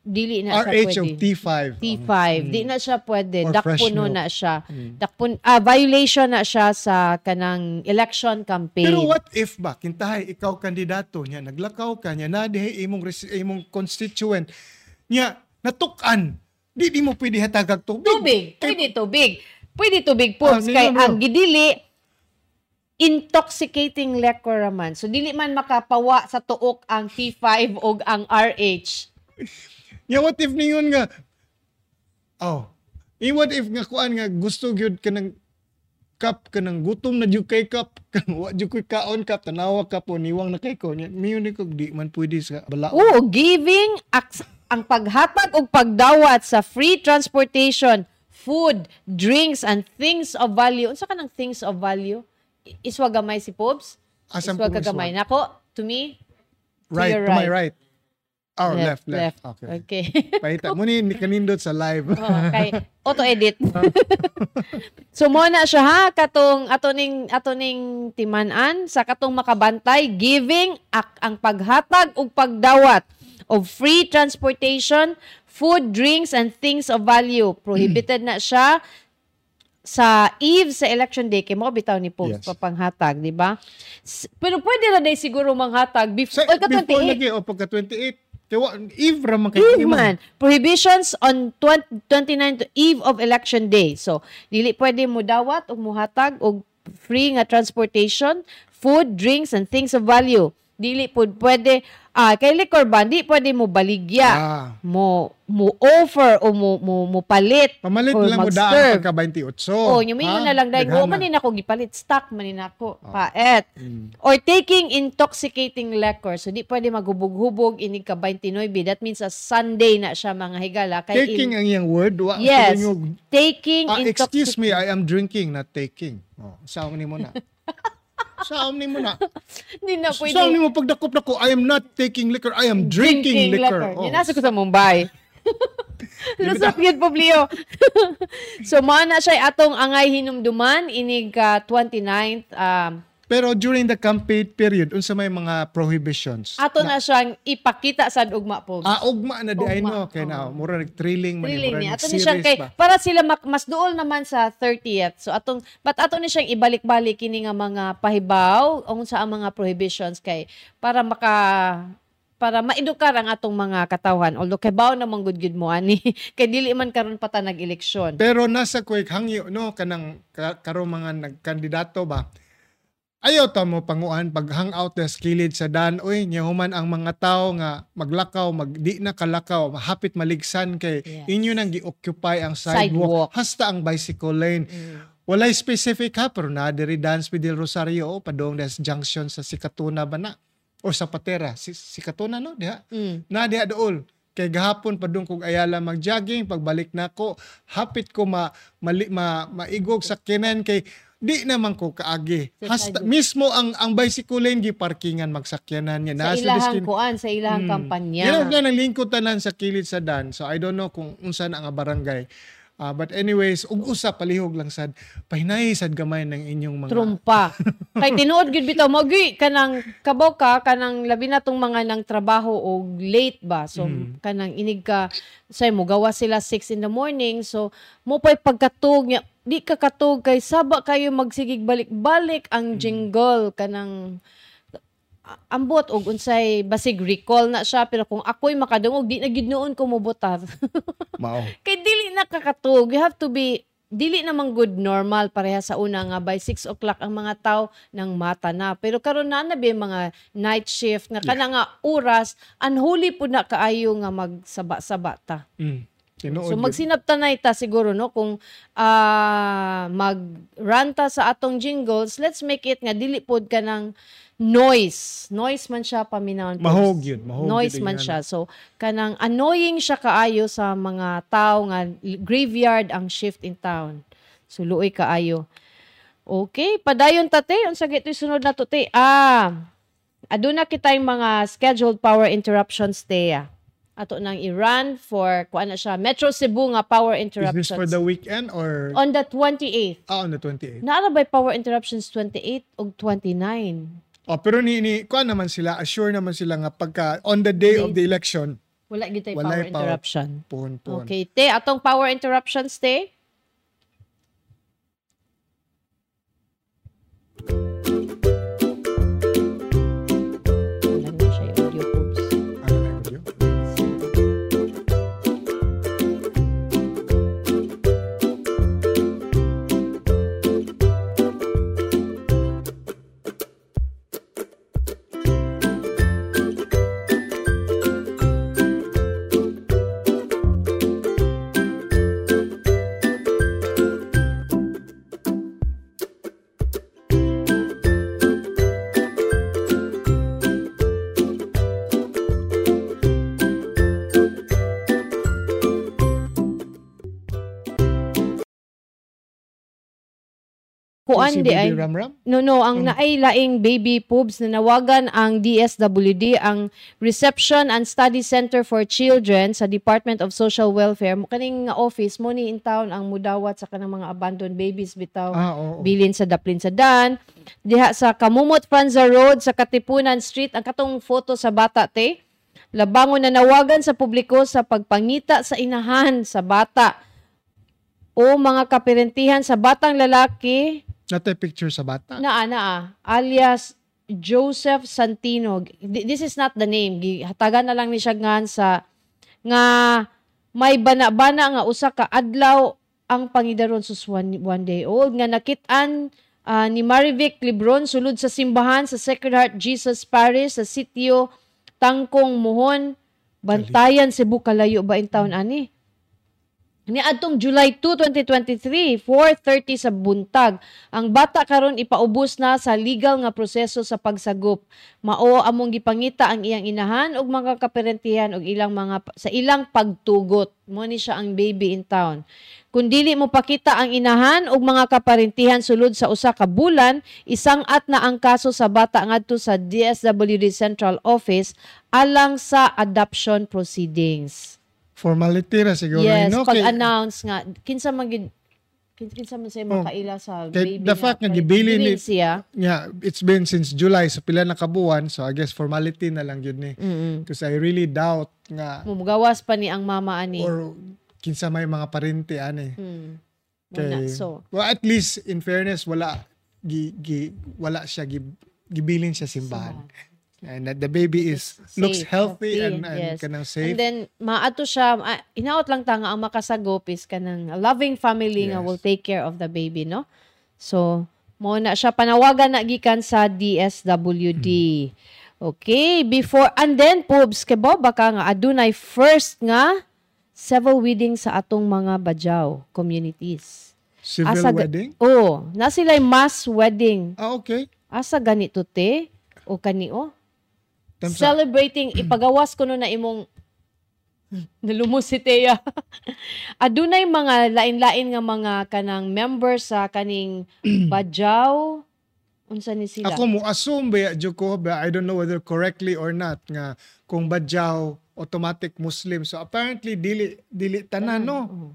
dili na siya RH pwede. of T5. T5. Di na siya pwede. Or fresh Dakpuno milk. na siya. Dakpun ah, violation na siya sa kanang election campaign. Pero what if ba, kintahay, ikaw kandidato niya, naglakaw ka niya, na imong, imong constituent, niya, natukan, di di mo pwede hatagag tubig. Tubig. Pwede tubig. Pwede tubig po. Ah, kay nino, no. ang gidili, intoxicating liquor man. So, dili man makapawa sa tuok ang T5 o ang RH. Niya, what if ningon nga, oh, eh, what if nga kuan nga gusto gyud ka ng cup ka ng gutom na gyud kay cup (laughs) kan wa koy kaon cup tanawa ka po niwang na kay ko miyo ni ko di man pwede sa balao Oo, giving ac- ang paghatag og pagdawat sa free transportation, food, drinks, and things of value. Unsa ka ng things of value? Iswa gamay si Pobs? Asam Iswa gamay. iswa? Nako, to me, right your to my right. right Oh, left, left. Okay. Okay. (laughs) Paita mo ni ni kanindot sa live. oh, kay auto-edit. (laughs) so mo na siya ha katong ato ning ato ning timan-an sa katong makabantay giving ak ang paghatag ug pagdawat of free transportation, food, drinks and things of value. (clears throat) Prohibited na siya sa eve sa election day kay mo bitaw ni post Yes. pa panghatag, di ba? Pero pwede na day siguro manghatag Sa, before, ka before 28. lagi o pagka 28. Tiwa, Eve ra man kay Eve man. Prohibitions on 20, 29 to eve of election day. So, dili pwede mo dawat o muhatag o free nga transportation, food, drinks, and things of value. Dili po pwede, ah, kay liquor ban, di pwede mo baligya, Ah. mo, mo offer o mo, mo, mo palit. Pamalit lang mo daan pagka 28. Oh, yung mingon na lang Daghana. mo manin ako gipalit stock manin ako paet. Or taking intoxicating liquor. So di pwede maghubog-hubog ini ka 29. That means a Sunday na siya mga higala kay Taking in- ang iyang word. Wa, Yes. yung- taking Ah, excuse me, I am drinking, not taking. Oh, ni mo na. (laughs) saom ni mo na. Hindi na pwede. Saom ni mo pagdakop na ko, I am not taking liquor, I am drinking, liquor. Oh. Yan nasa ko sa Mumbai. Lusot yun po, Leo. so, na siya atong angay hinumduman, inig ka 29th, um, Pero during the campaign period, unsa may mga prohibitions? ato na siyang ipakita sa ugma po. Ah, ugma na di Ugma, no. Kaya na, mura nag-thrilling man. Thrilling mura niya. Ato ni siyang kay, ba? para sila mak, mas duol naman sa 30th. So atong, but ato ni siyang ibalik-balik kini nga mga pahibaw, ung sa ang mga prohibitions kay, para maka, para maedukar ang atong mga katawhan. Although kay baw namang good good mo ani (laughs) kay dili man karon pa ta nag-eleksyon. Pero nasa quick hangyo no kanang ka, karo mga nagkandidato ba. Ayaw ta mo panguan pag hangout sa kilid sa dan oy nyahuman ang mga tao nga maglakaw mag di na kalakaw hapit maligsan kay Yes. inyo nang gi-occupy ang Sidewalk. sidewalk, hasta ang bicycle lane. Mm. Walay specific ha pero na diri dance with Del Rosario o padong des junction sa Sikatuna ba na o sa Patera si, Sikatuna no diha Mm. na diha dool kay gahapon pa kog ayala mag-jogging pagbalik nako hapit ko ma, mali, ma maigog sa kinan kay di naman ko kaagi Sa hasta mismo ang ang bicycle lane gi parkingan magsakyanan niya Sa Nasa ilahang kuan, sa ilahang Hmm. kampanya. Yan nga nang lingkod tanan sa kilid sa dan. So I don't know kung unsa na nga barangay. Ah, but anyways, ug usa palihog lang sad. Pahinay sad gamay ng inyong mga trumpa. (laughs) Kay tinuod gid bitaw magi kanang kabaw ka kanang labi na tong mga nang trabaho o late ba. So Mm. kanang inig ka say mo gawa sila 6 in the morning so mo pa'y pagkatug niya di ka katug kay saba kayo magsigig balik-balik Mm. ang jingle kanang ambot og unsay basig recall na siya pero kung ako'y makadungog di na gid noon ko mobutar. (laughs) mao. Kay dili nakakatug. You have to be dili namang good normal pareha sa una nga by 6 o'clock ang mga tao nang mata na. Pero karon na na mga night shift nga kana nga oras unholy po na kaayo nga magsaba-saba ta. Mm. Tinuod. So yun. magsinabtanay ta siguro no kung ah magranta sa atong jingles, let's make it nga dili pod ka ng noise. Noise man siya paminawon. po. Mahog yun, mahog Noise yun man yan. siya. So kanang annoying siya kaayo sa mga tao nga graveyard ang shift in town. So luoy kaayo. Okay, padayon tate unsa gito'y sunod na to te? Ah. Aduna kitay mga scheduled power interruptions te. ah. Ato nang i-run for kuan na siya Metro Cebu nga power Is interruptions. this for the weekend or On the 28th. ah, on the 28th? Naara ba'y power interruptions 28 o 29? Oh, pero ni ni kuan naman sila, assure naman sila nga pagka on the day of the election, Wala gitay power power. interruption. pon pon. Okay, te, atong power interruptions, te. Kuan si di ay Ramram? No, no, ang Mm. naay laing baby pubs na nawagan ang DSWD, ang Reception and Study Center for Children sa Department of Social Welfare. Mo kaning office mo ni in town ang mudawat sa kanang mga abandoned babies bitaw. Ah, oo. Bilin sa Daplin sa Dan. Diha sa Kamumot Franza Road sa Katipunan Street ang katong photo sa bata te. Labangon na nawagan sa publiko sa pagpangita sa inahan sa bata o mga kapirentihan sa batang lalaki Natay picture sa bata. Naa, naa. Alias Joseph Santino. Th- This is not the name. Hatagan na lang ni siya nga sa nga may bana-bana nga usa ka adlaw ang pangidaron sus one, one day old nga nakitaan ah, ni Marivic Libron sulod sa simbahan sa Sacred Heart Jesus Parish sa sitio Tangkong Muhon Bantayan Cebu Kalayo ba in town ani? Ni adtong July 2, 2023, 4:30 sa buntag, ang bata karon ipaubos na sa legal nga proseso sa pagsagop. Mao among gipangita ang iyang inahan ug mga kaparentihan ug ilang mga sa ilang pagtugot. Mo ni siya ang baby in town. Kung dili mo pakita ang inahan ug mga kaparentihan sulod sa usa ka bulan, isang at na ang kaso sa bata ngadto sa DSWD Central Office alang sa adoption proceedings. Formality ra siguro. Yes, no? pag Kay- announce nga kinsa man gid kin- kinsa man say Oh. makaila sa Kay baby the fact nga gibili ni- siya. Yeah, it's been since July, so pila na kabuan, so I guess formality na lang yun ni. Mm. Because I really doubt nga, Mumugawas pa ni ang mama ani. or kinsa may mga parente ani. Hmm. Kay, so well, at least, in fairness, wala, gi, gi, wala siya, gi, gibilin siya simbahan. And that the baby is, looks Safe, healthy, healthy, and, and yes. kanang safe. And then maato siya ah, inaot lang ta nga ang makasagop is kanang loving family nga Yes. will take care of the baby no. So mo na siya panawagan na gikan sa DSWD. Okay, before and then pubs kay Bob baka nga adunay first nga civil wedding sa atong mga Bajaw communities. Civil Asa ga- wedding? Oh, na sila'y mass wedding. Ah, okay. Asa ganito te o kanio? Tamsa. Celebrating (clears throat) ipagawas ko no na imong (laughs) nalumos si Thea. (laughs) Adunay mga lain-lain nga mga kanang members sa kaning (clears throat) Bajaw unsa ni sila? Ako mo assume ba Joko ba I don't know whether correctly or not nga kung badyaw automatic Muslim. So apparently dili dili tanan no. Oo.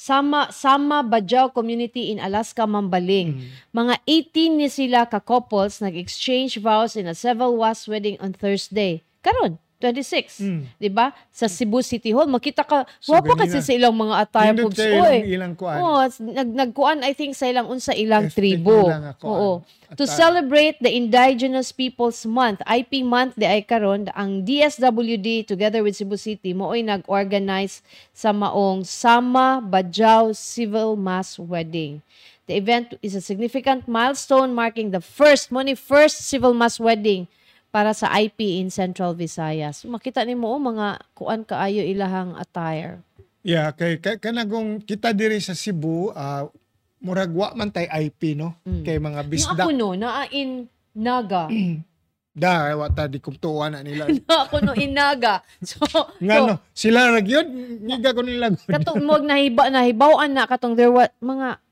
Sama sama Bajaw community in Alaska Mambaling. Mm. Mga 18 ni sila ka couples nag-exchange vows in a civil was wedding on Thursday. Karon 26, Mm. 'di ba? Sa Cebu City Hall makita ka So, wapo kasi sa ilang mga attire Nindot kayo oy. ilang, ilang kuan. Oh, nag nagkuan I think sa ilang unsa ilang Ethnic tribo. Oo. To attire. celebrate the Indigenous Peoples Month, IP month di ay karon ang DSWD together with Cebu City mooy nag-organize sa maong Sama Bajaw Civil Mass Wedding. The event is a significant milestone marking the first, money first civil mass wedding para sa IP in Central Visayas. Makita nimo oh, mga kuan kaayo ilahang attire. Yeah, kay kay kanagong kita diri sa Cebu, ah murag wa man tay IP no. Kay mga Na bisdak ako no, naa in Naga. (clears throat) da wa ta di kumtuan na nila. (laughs) na ako no in Naga. (laughs) So, nga so no, sila ra gyud ngiga ko nila. katong mo nahiba nahibawan na katong there what mga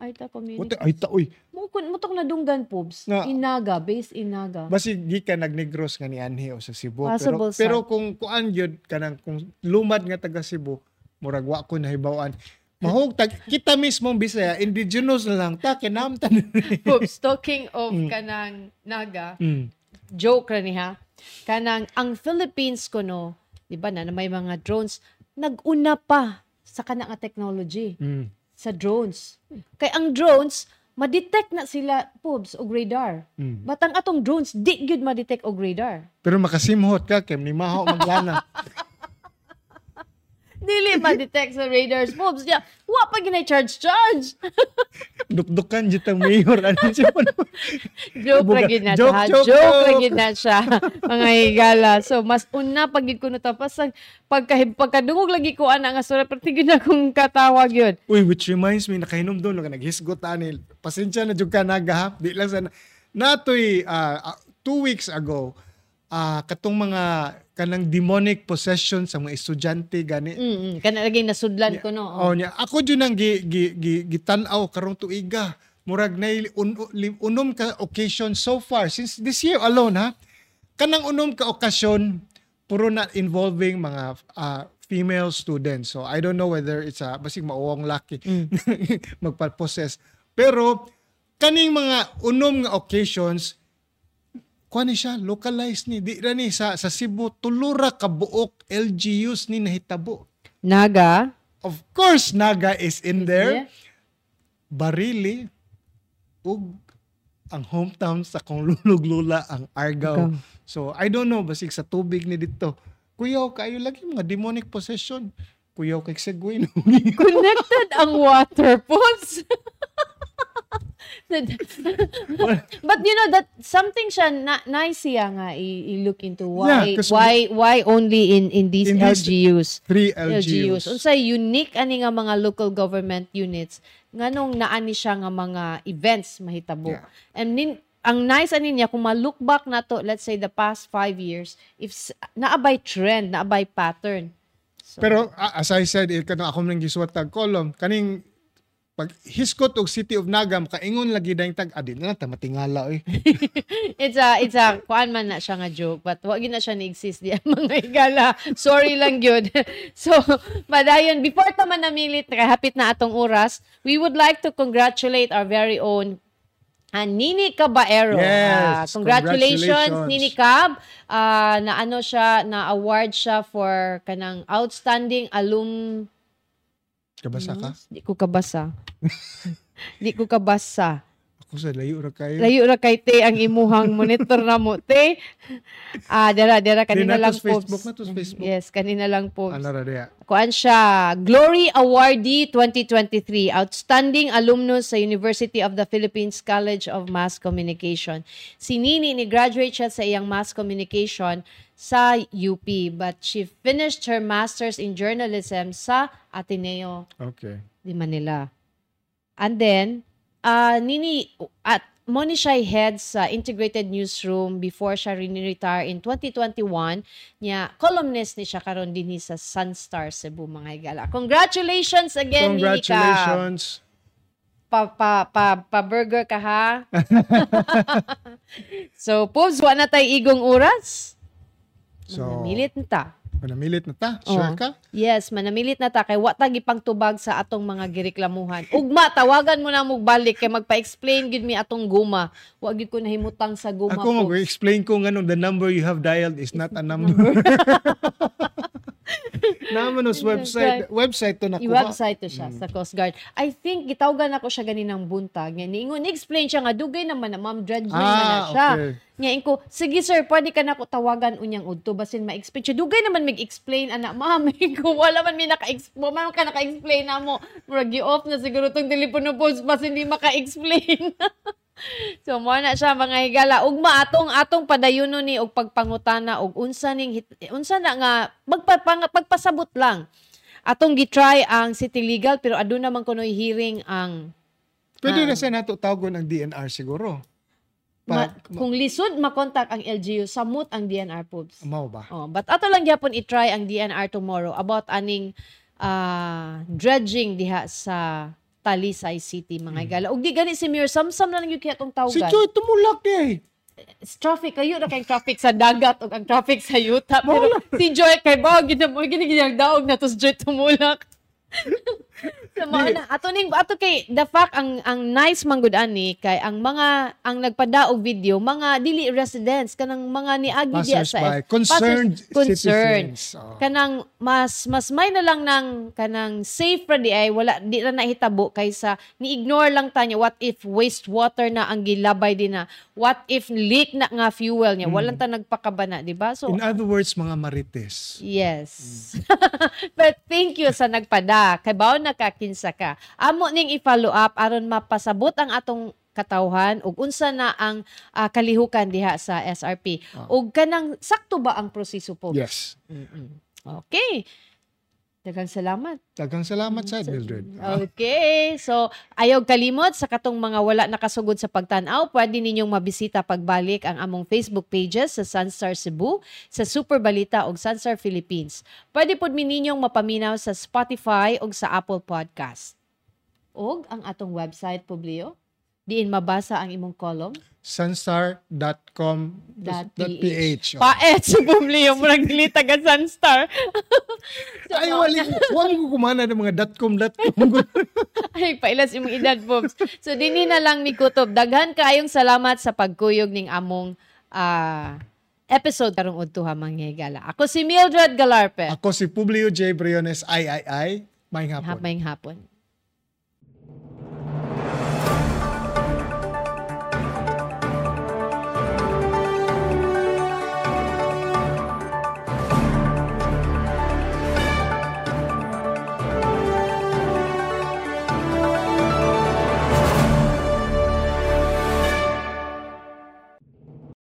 Aita? Aita community. Uti ay ta uy. Mo kun mutok na dunggan pubs. Nga. In Naga, based in Naga. Basi gikan nagnegros nga ni Anhe o sa Cebu. Possible, pero sir. pero kung kuan gyud kanang kung lumad nga taga Cebu, murag wa ko nahibawan. Mahog tag kita mismo Bisaya, indigenous na lang ta kinamtan. (laughs) pubs talking of Mm. kanang Naga. mm. Joke ra ni ha. Kanang ang Philippines ko no, di ba na, na may mga drones naguna pa sa kanang technology. Mm. Sa drones. Kay ang drones, ma-detect na sila pubs o radar. Mm. Batang atong drones, di gyud ma-detect og radar. Pero makasimhot ka kay ni maho maglana. (laughs) Dili ma-detect sa radars pubs. Ya, wa pa ginay charge charge. (laughs) Dukdukan jud ang mayor ano siya pa naman. joke gyud na joke, siya. joke, Joke, gyud na siya. (laughs) Mga higala. So mas una pag ko natapas ang pagka pagkadungog lagi ko ana nga sura pero tigid na kong katawag yun. Uy, which reminds me, nakainom doon, naghisgot anil. Pasensya na jud ka nagahap. Di lang sa, natoy, ah, two weeks ago, ah katong mga kanang demonic possession sa mga estudyante gani. Mm, kana lagi nasudlan ko no. Oh, niya. Ako jud nang gi, gi, gi, gitanaw karong tuiga. murag na un, unom ka occasion so far since this year alone ha. Kanang unom ka okasyon puro na involving mga ah, female students. So I don't know whether it's a basig mauwang lucky (laughs) magpa-possess. Pero kaning mga unom nga occasions kuha ni siya localized ni di ra ni sa sa Cebu tulura ka buok LGUs ni nahitabo. Naga. Of course Naga is in there. Yeah. Barili ug ang hometown sa kong (laughs) lulug-lula ang Argao. Argao. So I don't know basig sa tubig ni dito. Kuyaw kayo lagi mga demonic possession. Kuyaw kay Segway. (laughs) Connected ang water pools. (laughs) (laughs) But you know that something siya na nice siya nga i, i-look into why Yeah, why why only in in these In LGUs. Three LGUs. LGUs. Unsay unique ani nga mga local government units nganong naani siya nga mga events mahitabo. Yeah. And nin, ang nice ani niya kung ma-look back na to let's say the past five years if naabay trend, naabay pattern. So, Pero as I said, eh, kanang ako nang gisuwat tag kolom, kaning pag hiskot og City of Nagam kaingon lagi daing tag adin na ta matingala oy. (laughs) it's a it's a kuan man na siya nga joke but wag na siya ni-exist di (laughs) mga higala sorry lang gyud (laughs) so padayon before ta man namilit kay hapit na atong oras we would like to congratulate our very own ah, Nini Caballero. Yes, congratulations, congratulations. Nini Cab. Ah, na ano siya, na award siya for kanang outstanding alum Kabasa ka? Di ko kabasa. (laughs) Di ko kabasa. Ako sa layo ra kayo. Layo ra kay te ang imuhang monitor na mo te. Ah, dara dara kanina lang po. Facebook, na tos Facebook. Yes, kanina lang po. Ano ra diya? Kuan siya, Glory Awardee 2023, Outstanding Alumnus sa University of the Philippines College of Mass Communication. Si Nini, ni-graduate siya sa iyang Mass Communication sa UP, but she finished her Master's in Journalism sa Ateneo Okay. di Manila. And then, uh, Nini, at mo ni siya head sa integrated newsroom before siya rin-retire in 2021 niya columnist ni siya karon dinhi sa Sunstar Cebu mga higala. Congratulations again. Congratulations. Pa pa pa, pa burger ka ha. (laughs) so, Pubs, wa na tay igong oras. So, Manamilit na ta. Manamilit na ta. Sure Oo. ka? Yes, manamilit na ta kay wa ta gipang tubag sa atong mga gireklamuhan. Ugma tawagan mo na mo balik kay magpa-explain gid mi atong guma. Wa gid ko nahimutang sa guma. Ako mag-explain ko nga nung the number you have dialed is not a number. (laughs) Naman sa website. Website to nakuha. I-website to siya sa Coast Guard. I think gitawgan ako siya ganinang buntag. Nga niingon explain siya nga dugay naman na ma'am dredging man na Ah, siya. okay. Nga ko, sige sir, pwede ka na ko tawagan unyang udto basin ma-explain siya. Dugay naman mag-explain ana ma'am. (laughs) ko wala man mi naka-explain, man ka naka-explain na mo. Murag off na siguro tong telepono post basin hindi maka-explain. (laughs) (laughs) so mo na siya mga higala ugma atong atong padayuno ni og pagpangutana og unsa ning unsa na nga magpapang, pagpasabot lang atong gitry ang city legal pero aduna man kunoy hearing ang Pwede Ah. na siya nato tawagon ang DNR siguro. ma, Pa, kung lisod makontak ang LGU samot ang DNR pubs. Mao ba? Oh, but ato lang gyapon i-try ang DNR tomorrow about aning ah, dredging diha sa Talisay City mga higala. Ug di gani si Mayor Samsam na lang yung kaya tong Hmm. Si tawgan. Joy tumulak di eh. It's traffic kayo na kay traffic sa dagat ug ang traffic sa yuta pero si Joy kay bao gid mo gini gid daog na tos Joy tumulak. (laughs) so, mao na ato ning ato kay the fact ang ang nice man gud ani kay ang mga ang nagpadaog video mga dili residents kanang mga niagi diya sa. Concerned Passers- concerned. Oh. kanang mas mas may na lang ng kanang safe ra di ay wala di ra nahitabo kaysa ni-ignore lang tanya what if wastewater na ang gilabay din na what if leak na nga fuel niya walang ta nagpakabana di ba so In other words, mga marites. Yes. (laughs) But thank you sa nagpada. Kay bao nakakinsa ka. Amo ning i-follow up aron mapasabot ang atong katawhan ug unsa na ang ah, kalihukan diha sa SRP. Ug kanang sakto ba ang proseso po? Yes. Mm-mm. Okay. Daghang salamat. Daghang salamat sa Mildred. Okay. So, ayaw kalimot sa katong mga wala nakasugod sa pagtanaw, pwede ninyong mabisita pagbalik ang among Facebook pages sa Sunstar Cebu, sa Super Balita ug Sunstar Philippines. Pwede pod mi ninyong mapaminaw sa Spotify ug sa Apple Podcast. Og ang atong website, Publio, diin mabasa ang imong column. sunstar.com.ph. Paet sa bumliyo mo nang dili taga Sunstar. (laughs) Ay, wali. Huwag ko kumana ng mga dotcom, dotcom. (laughs) Ay, pailas imong edad, Bobs. So, dinhi na lang ni Kutob. Daghan kayong salamat sa pagkuyog ning among ah, episode karong udto ha manghigala. Ako si Mildred Galarpe. Ako si Publio J. Briones, III. May hapon. Hapmayng hapon.